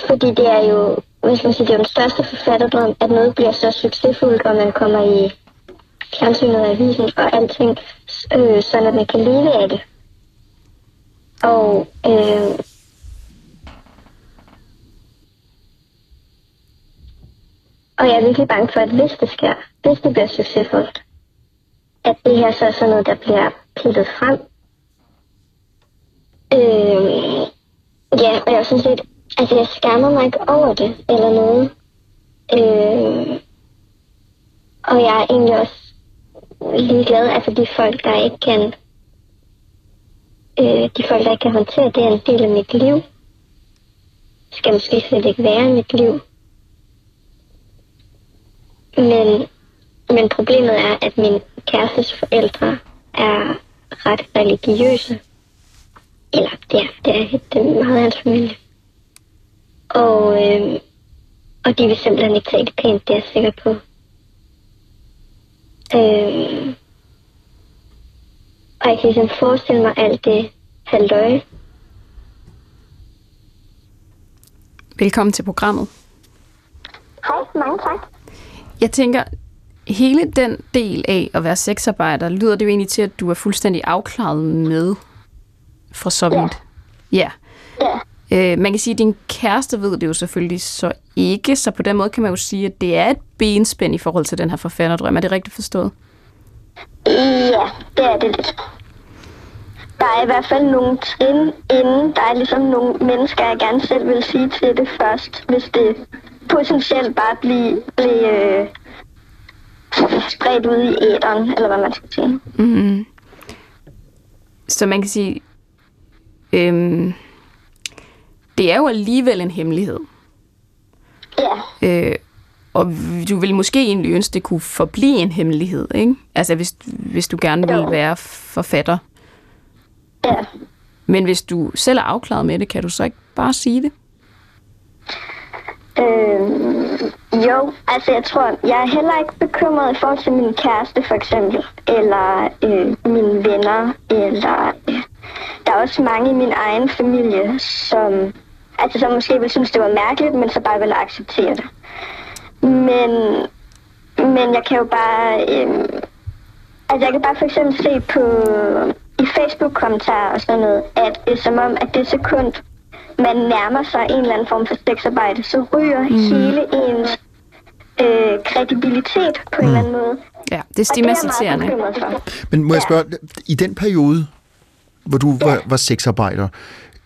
fordi det er jo, hvis man siger, det er den største forfatterdrøm, at noget bliver så succesfuldt, og man kommer i fjernsynet og avisen og alting, øh, sådan at man kan leve af det. Og øh, Og jeg er virkelig bange for, at hvis det sker, hvis det bliver succesfuldt, at det her så er sådan noget, der bliver pillet frem. Øh, ja, og jeg synes set, altså jeg skammer mig ikke over det, eller noget. Øh, og jeg er egentlig også ligeglade. altså de folk, der ikke kan, øh, de folk, der ikke kan håndtere, det er en del af mit liv. Skal måske slet ikke være i mit liv. Men, men problemet er, at min kærestes forældre er ret religiøse. Eller det er, det er, det er meget af hans familie. Og, øh, og de vil simpelthen ikke tage det pænt, det er jeg sikker på. Øh, og jeg kan ligesom forestille mig alt det halvøje. Velkommen til programmet. Hej, mange tak. Jeg tænker, hele den del af at være sexarbejder, lyder det jo egentlig til, at du er fuldstændig afklaret med for så vidt. Ja. ja. Øh, man kan sige, at din kæreste ved det jo selvfølgelig så ikke, så på den måde kan man jo sige, at det er et benspænd i forhold til den her forfatterdrøm. Er det rigtigt forstået? Ja, det er det lidt. Der er i hvert fald nogle trin inden. Der er ligesom nogle mennesker, jeg gerne selv vil sige til det først, hvis det potentielt bare blive, blive øh, spredt ud i æderen, eller hvad man skal sige. Mm-hmm. Så man kan sige, øhm, det er jo alligevel en hemmelighed. Ja. Øh, og du vil måske egentlig ønske, det kunne forblive en hemmelighed, ikke? Altså, hvis, hvis du gerne vil være forfatter. Ja. Men hvis du selv er afklaret med det, kan du så ikke bare sige det? Øhm, jo, altså jeg tror, jeg er heller ikke bekymret i forhold til min kæreste for eksempel, eller øh, mine venner, eller øh, der er også mange i min egen familie, som, altså, som måske vil synes, det var mærkeligt, men så bare vil acceptere det. Men, men jeg kan jo bare, øh, altså jeg kan bare for eksempel se på i Facebook-kommentarer og sådan noget, at det er som om, at det sekund, man nærmer sig en eller anden form for sexarbejde, så ryger mm. hele ens øh, kredibilitet på mm. en eller anden måde. Ja, det er stigmatiserende. Men må ja. jeg spørge, i den periode, hvor du ja. var, var sexarbejder,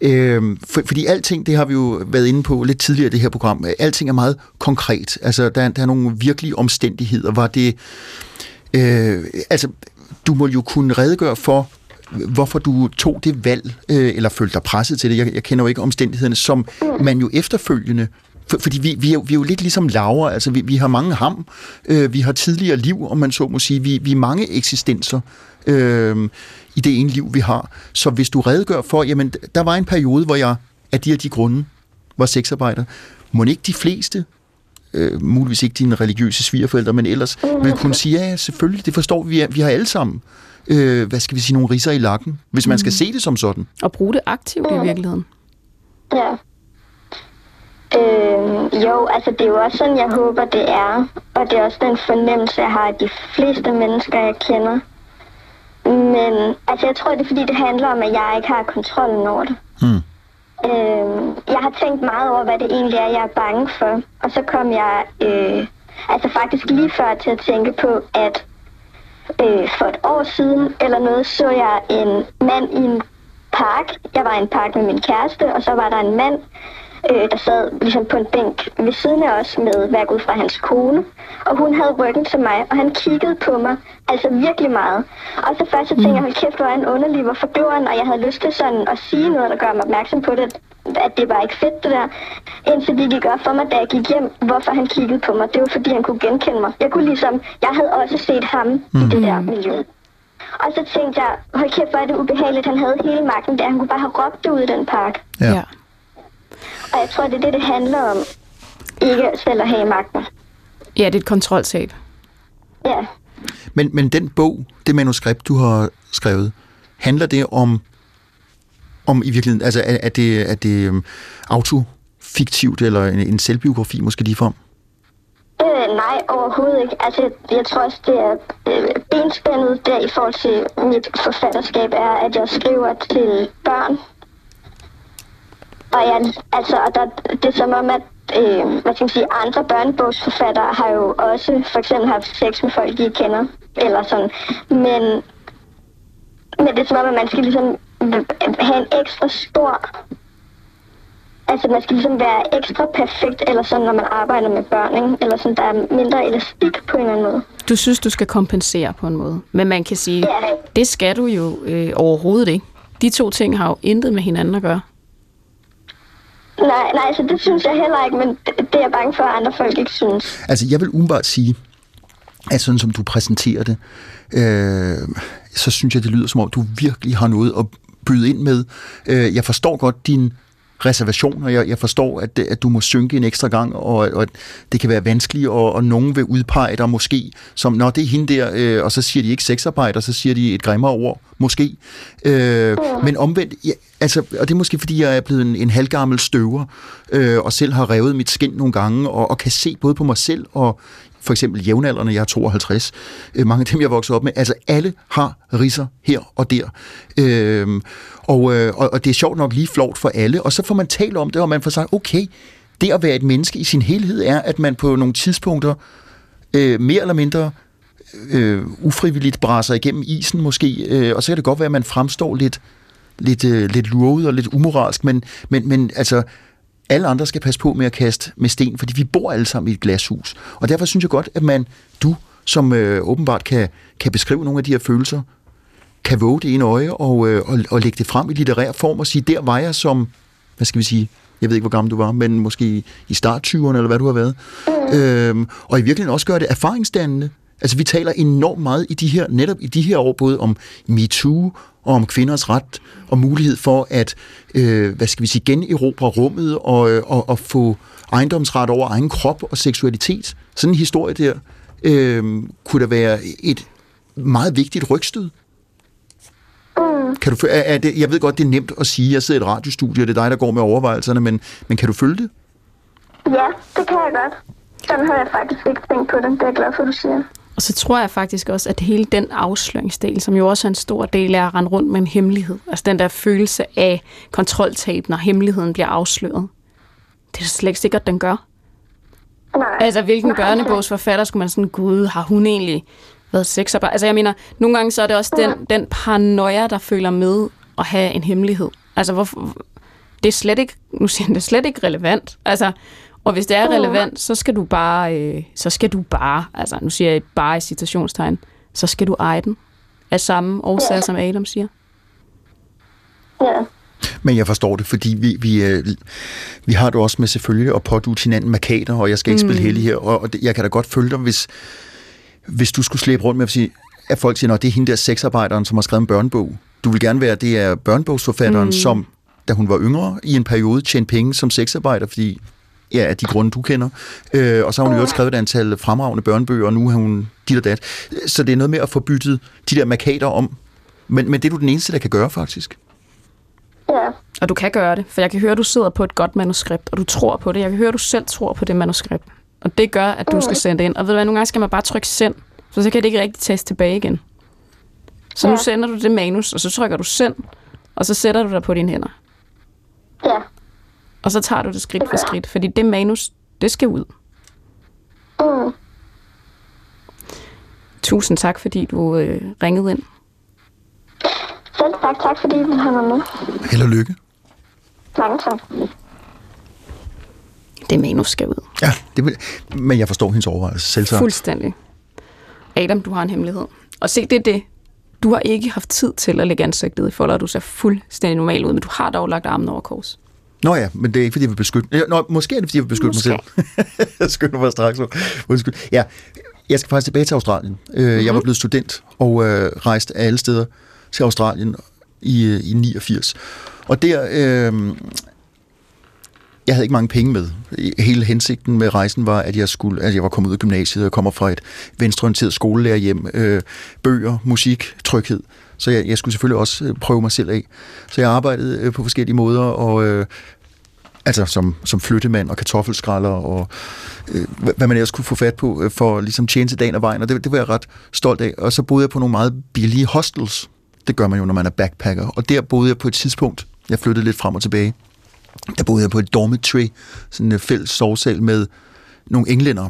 Øh, for, fordi alting, det har vi jo været inde på lidt tidligere i det her program, øh, alting er meget konkret. Altså, der, der er nogle virkelige omstændigheder. Var det... Øh, altså, du må jo kunne redegøre for, hvorfor du tog det valg, øh, eller følte dig presset til det. Jeg, jeg kender jo ikke omstændighederne, som man jo efterfølgende for, fordi vi, vi, er jo, vi er jo lidt ligesom Laura, altså vi, vi har mange ham, øh, vi har tidligere liv, om man så må sige, vi, vi er mange eksistenser øh, i det ene liv, vi har. Så hvis du redegør for, jamen der var en periode, hvor jeg af de her de grunde var sexarbejder, må ikke de fleste øh, muligvis ikke dine religiøse svigerforældre, men ellers vil kunne sige, ja, selvfølgelig, det forstår vi, vi har alle sammen øh, hvad skal vi sige, nogle riser i lakken, hvis man skal mm. se det som sådan. Og bruge det aktivt mm. i virkeligheden. Ja. Øh, jo, altså det er jo også sådan, jeg håber, det er. Og det er også den fornemmelse, jeg har af de fleste mennesker, jeg kender. Men altså, jeg tror, det er fordi, det handler om, at jeg ikke har kontrollen over det. Hmm. Øh, jeg har tænkt meget over, hvad det egentlig er, jeg er bange for. Og så kom jeg øh, altså faktisk lige før til at tænke på, at øh, for et år siden eller noget, så jeg en mand i en park. Jeg var i en park med min kæreste, og så var der en mand, øh, der sad ligesom på en bænk ved siden af os med, hvad ud fra hans kone. Og hun havde ryggen til mig, og han kiggede på mig, altså virkelig meget. Og så først så tænkte jeg, hold kæft, hvor er en underlig, hvorfor gjorde han? Og jeg havde lyst til sådan at sige noget, der gør mig opmærksom på det, at det var ikke fedt det der. Indtil det gik op for mig, da jeg gik hjem, hvorfor han kiggede på mig. Det var fordi, han kunne genkende mig. Jeg kunne ligesom, jeg havde også set ham mm. i det der miljø. Og så tænkte jeg, hold kæft, hvor er det ubehageligt, han havde hele magten der. Han kunne bare have råbt det ud i den park. Ja. Og jeg tror, det er det, det handler om. Ikke selv at have magten. Ja, det er et kontroltab. Ja. Men, men den bog, det manuskript, du har skrevet, handler det om, om i virkeligheden, altså er, er det, er det um, autofiktivt, eller en, en selvbiografi måske ligefrem? Øh, nej, overhovedet ikke. Altså, jeg, jeg tror også, det er øh, benspændet der i forhold til mit forfatterskab, er, at jeg skriver til børn, og jeg, altså, og der, det er som om, at øh, hvad skal man sige, andre børnebogsforfattere har jo også for eksempel haft sex med folk, de ikke kender. Eller sådan. Men, men det er som om, at man skal ligesom have en ekstra stor... Altså, man skal ligesom være ekstra perfekt, eller sådan, når man arbejder med børn, ikke? Eller sådan, der er mindre elastik på en eller anden måde. Du synes, du skal kompensere på en måde. Men man kan sige, Ja. det skal du jo øh, overhovedet ikke. De to ting har jo intet med hinanden at gøre. Nej, nej, så det synes jeg heller ikke, men det, det er jeg bange for, at andre folk ikke synes. Altså, jeg vil umiddelbart sige, at sådan som du præsenterer det, øh, så synes jeg, det lyder som om, du virkelig har noget at byde ind med. Øh, jeg forstår godt din reservation, og jeg, jeg forstår, at, at du må synke en ekstra gang, og, og at det kan være vanskeligt, og, og nogen vil udpege dig måske som, nå, det er hende der, øh, og så siger de ikke sexarbejder, så siger de et grimmere ord, måske. Øh, men omvendt, ja, altså, og det er måske, fordi jeg er blevet en, en halvgammel støver, øh, og selv har revet mit skin nogle gange, og, og kan se både på mig selv og for eksempel jævnaldrende, jeg er 52, øh, mange af dem, jeg voksede op med, altså alle har risser her og der. Øh, og, øh, og, og det er sjovt nok lige flot for alle, og så får man talt om det, og man får sagt, okay, det at være et menneske i sin helhed er, at man på nogle tidspunkter øh, mere eller mindre øh, ufrivilligt brænder igennem isen måske, øh, og så kan det godt være, at man fremstår lidt, lidt, øh, lidt lurvet og lidt umoralsk, men, men, men altså, alle andre skal passe på med at kaste med sten, fordi vi bor alle sammen i et glashus. Og derfor synes jeg godt, at man, du, som øh, åbenbart kan, kan beskrive nogle af de her følelser, kan våge det ene øje og, øh, og, og lægge det frem i litterær form og sige, der var jeg som, hvad skal vi sige, jeg ved ikke, hvor gammel du var, men måske i start 20'erne, eller hvad du har været. Mm. Øhm, og i virkeligheden også gøre det erfaringsdannende. Altså, vi taler enormt meget i de her, netop i de her år, både om MeToo og om kvinders ret og mulighed for at, øh, hvad skal vi sige, generobre rummet og, øh, og, og få ejendomsret over egen krop og seksualitet. Sådan en historie der øh, kunne der være et meget vigtigt rygstød. Mm. Kan du, er, er det, jeg ved godt, det er nemt at sige, jeg sidder i et radiostudie, og det er dig, der går med overvejelserne, men, men kan du følge det? Ja, det kan jeg godt. Sådan har jeg faktisk ikke tænkt på det. Det er jeg glad for, du siger. Og så tror jeg faktisk også, at hele den afsløringsdel, som jo også er en stor del af at rende rundt med en hemmelighed, altså den der følelse af kontroltab, når hemmeligheden bliver afsløret, det er slet ikke sikkert, den gør. Nej. Altså, hvilken børnebogsforfatter skulle man sådan, gud, har hun egentlig været sexarbejder? Altså, jeg mener, nogle gange så er det også den, den paranoia, der føler med at have en hemmelighed. Altså, hvorfor, det er slet ikke, nu siger jeg, det er slet ikke relevant. Altså, og hvis det er relevant, så skal du bare, øh, så skal du bare, altså nu siger jeg bare i citationstegn, så skal du eje den. Af samme årsager, Ja. som Adam siger. Ja. Men jeg forstår det, fordi vi, vi, øh, vi har det også med selvfølgelig at pådute hinanden markader, og jeg skal ikke mm. spille heldig her, og, og det, jeg kan da godt følge dig, hvis, hvis du skulle slæbe rundt med at sige, at folk siger, at det er hende der sexarbejderen, som har skrevet en børnebog. Du vil gerne være, det er børnebogsforfatteren, mm. som, da hun var yngre, i en periode tjente penge som sexarbejder, fordi ja, af de grunde, du kender. Øh, og så har hun jo også skrevet et antal fremragende børnebøger, og nu har hun dit og dat. Så det er noget med at få byttet de der markader om. Men, men det er du den eneste, der kan gøre, faktisk. Ja. Og du kan gøre det, for jeg kan høre, at du sidder på et godt manuskript, og du tror på det. Jeg kan høre, at du selv tror på det manuskript. Og det gør, at du skal sende det ind. Og ved du hvad, nogle gange skal man bare trykke send, for så kan det ikke rigtig tages tilbage igen. Så nu Ja. sender du det manus, og så trykker du send, og så sætter du dig på dine hænder. Ja. Og så tager du det skridt for skridt, fordi det manus, det skal ud. Mm. Tusind tak, fordi du øh, ringede ind. Selv tak. Tak fordi har været med. Held og lykke. Mange tak. Det manus skal ud. Ja, det vil, men jeg forstår hendes overvejelse. Selv så. Fuldstændig. Adam, du har en hemmelighed. Og se, det er det. Du har ikke haft tid til at lægge ansigtet i folder, og du ser fuldstændig normal ud, men du har dog lagt armen over kors. Nå ja, men det er ikke, fordi jeg vil beskytte... Nå, måske er det, fordi jeg vil beskytte Måske. mig selv. <laughs> jeg skynder mig straks. Undskyld. Ja, jeg skal faktisk tilbage til Australien. Mm-hmm. Jeg var blevet student og øh, rejste alle steder til Australien i, øh, i 89. Og der... Øh, jeg havde ikke mange penge med. Hele hensigten med rejsen var, at jeg skulle, at jeg var kommet ud af gymnasiet og kommer fra et venstreorienteret skolelærerhjem. Øh, bøger, musik, tryghed. Så jeg, jeg skulle selvfølgelig også øh, prøve mig selv af. Så jeg arbejdede øh, på forskellige måder, og øh, altså som, som flyttemand og kartoffelskralder, og øh, hvad man ellers kunne få fat på øh, for ligesom tjene til dagen og vejen, og det, det var jeg ret stolt af. Og så boede jeg på nogle meget billige hostels. Det gør man jo, når man er backpacker. Og der boede jeg på et tidspunkt, jeg flyttede lidt frem og tilbage, der boede jeg på et dormitory, sådan en fælles sovesal med nogle englænder.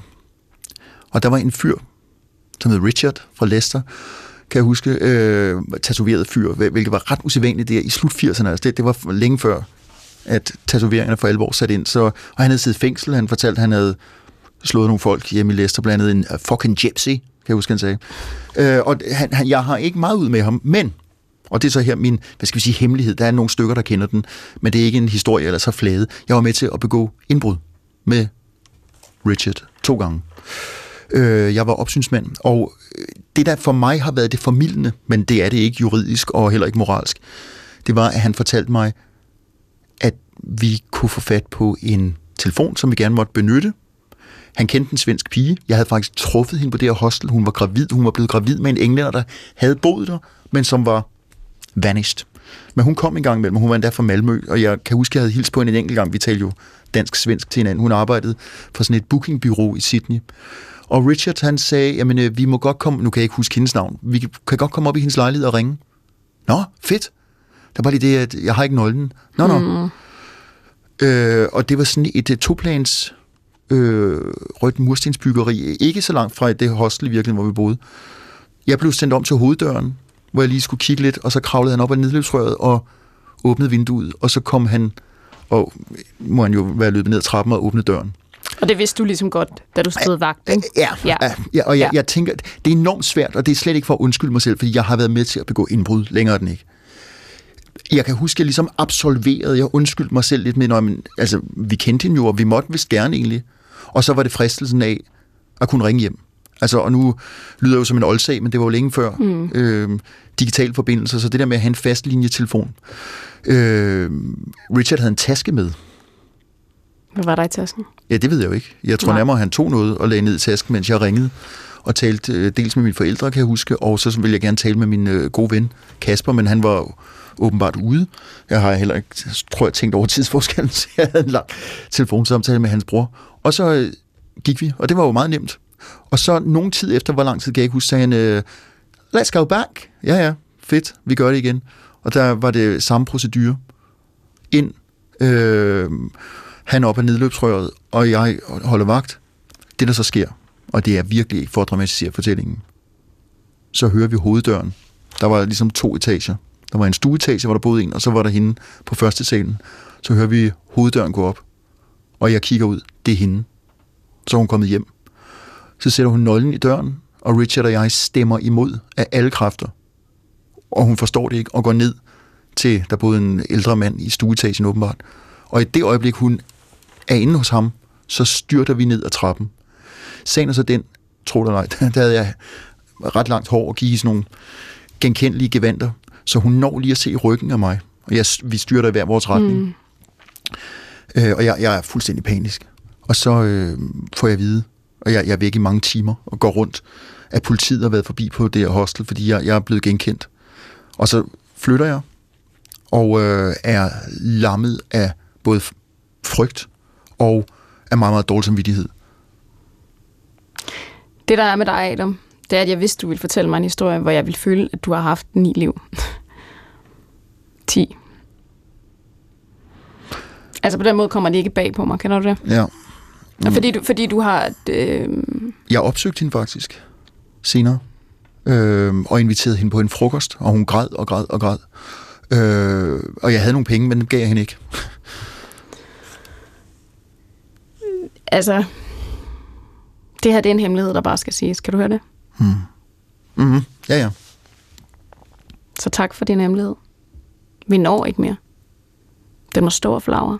Og der var en fyr, som hed Richard fra Leicester, kan jeg huske, øh, tatoveret fyr, hvilket var ret usædvanligt der i slut 80'erne. Altså det, det var længe før, at tatoveringerne for alvor satte ind. Så, og han havde siddet i fængsel, han fortalte, at han havde slået nogle folk hjemme i Leicester, blandt andet en uh, fucking gypsy, kan jeg huske, han sagde. Øh, og han, han, jeg har ikke meget ud med ham, men, og det er så her min, hvad skal vi sige, hemmelighed, der er nogle stykker, der kender den, men det er ikke en historie eller så flade. Jeg var med til at begå indbrud med Richard to gange. Øh, jeg var opsynsmand, og øh, det der for mig har været det formidlende, men det er det ikke juridisk og heller ikke moralsk, det var, at han fortalte mig, at vi kunne få fat på en telefon, som vi gerne måtte benytte. Han kendte en svensk pige. Jeg havde faktisk truffet hende på det her hostel. Hun var gravid. Hun var blevet gravid med en englænder, der havde boet der, men som var vanished. Men hun kom en gang imellem, hun var endda fra Malmø, og jeg kan huske, at jeg havde hilst på hende en enkelt gang. Vi talte jo dansk-svensk til hinanden. Hun arbejdede for sådan et bookingbyrå i Sydney. Og Richard, han sagde, jamen, øh, vi må godt komme, nu kan jeg ikke huske hendes navn, vi kan godt komme op i hendes lejlighed og ringe. Nå, fedt. Der var lige det, at jeg har ikke nøglen. Nå, nå. Mm. Øh, og det var sådan et, et toplans øh, rødt murstensbyggeri, ikke så langt fra det hostel i virkeligheden, hvor vi boede. Jeg blev sendt om til hoveddøren, hvor jeg lige skulle kigge lidt, og så kravlede han op ad nedløbsrøret og åbnede vinduet, og så kom han, og må han jo være løbet ned ad trappen og åbne døren. Og det vidste du ligesom godt, da du stod vagt, ikke? Ja, Ja. ja. og jeg, Ja. jeg tænker, det er enormt svært, og det er slet ikke for at undskylde mig selv, fordi jeg har været med til at begå indbrud længere den ikke. Jeg kan huske, at jeg ligesom absolverede, jeg undskyldte mig selv lidt med, når men, altså, vi kendte hende jo, og vi måtte vist gerne egentlig. Og så var det fristelsen af at kunne ringe hjem. Altså, og nu lyder jeg jo som en oldsag, men det var jo længe før mm. øh, digital forbindelse, så det der med at have en fast linjetelefon. Øh, Richard havde en taske med. Hvad var der i tasken? Ja, det ved jeg jo ikke. Jeg tror Nej. nærmere, at han tog noget og lagde ned i tasken, mens jeg ringede og talte øh, dels med mine forældre, kan jeg huske, og så ville jeg gerne tale med min øh, gode ven Kasper, men han var åbenbart ude. Jeg har heller ikke, tror jeg, tænkt over <laughs> tidsforskellen, så jeg havde en lang telefonsamtale med hans bror. Og så øh, gik vi, og det var jo meget nemt. Og så nogen tid efter, hvor lang tid kan jeg ikke huske, sagde han, øh, let's go back. Ja, ja, fedt, vi gør det igen. Og der var det samme procedure. Ind, øh, han op ad nedløbsrøret, og jeg holder vagt. Det, der så sker, og det er virkelig ikke for at dramatisere fortællingen, så hører vi hoveddøren. Der var ligesom to etager. Der var en stueetage, hvor der boede en, og så var der hende på første salen. Så hører vi hoveddøren gå op, og jeg kigger ud. Det er hende. Så er hun kommet hjem. Så sætter hun nøglen i døren, og Richard og jeg stemmer imod af alle kræfter. Og hun forstår det ikke, og går ned til, der boede en ældre mand i stueetagen åbenbart. Og i det øjeblik, hun er inde hos ham, så styrter vi ned ad trappen. Sagen er så den, tro det eller ej, <laughs> der havde jeg ret langt hår og gik i sådan nogle genkendelige gevanter, så hun når lige at se ryggen af mig. Og jeg, vi styrter i hver vores retning. Mm. Øh, og jeg, jeg er fuldstændig panisk. Og så øh, får jeg at vide, og jeg, jeg er væk i mange timer og går rundt, at politiet har været forbi på det her hostel, fordi jeg, jeg er blevet genkendt. Og så flytter jeg, og øh, er lammet af både frygt og af meget, meget dårlig samvittighed. Det, der er med dig, Adam, det er, at jeg vidste, du ville fortælle mig en historie, hvor jeg ville føle, at du har haft ni liv. <laughs> 10. Altså på den måde kommer det ikke bag på mig, kender du det? Ja. Mm. Fordi, du, fordi du har... Øh, Jeg opsøgte hende faktisk senere, øh, og inviterede hende på en frokost, og hun græd og græd og græd. Øh, og jeg havde nogle penge, men dem gav jeg hende ikke. altså... Det her det er en hemmelighed, der bare skal siges. Kan du høre det? Mm-hmm. Ja, ja. Så tak for din hemmelighed. Vi når ikke mere. Den må stå og flagre.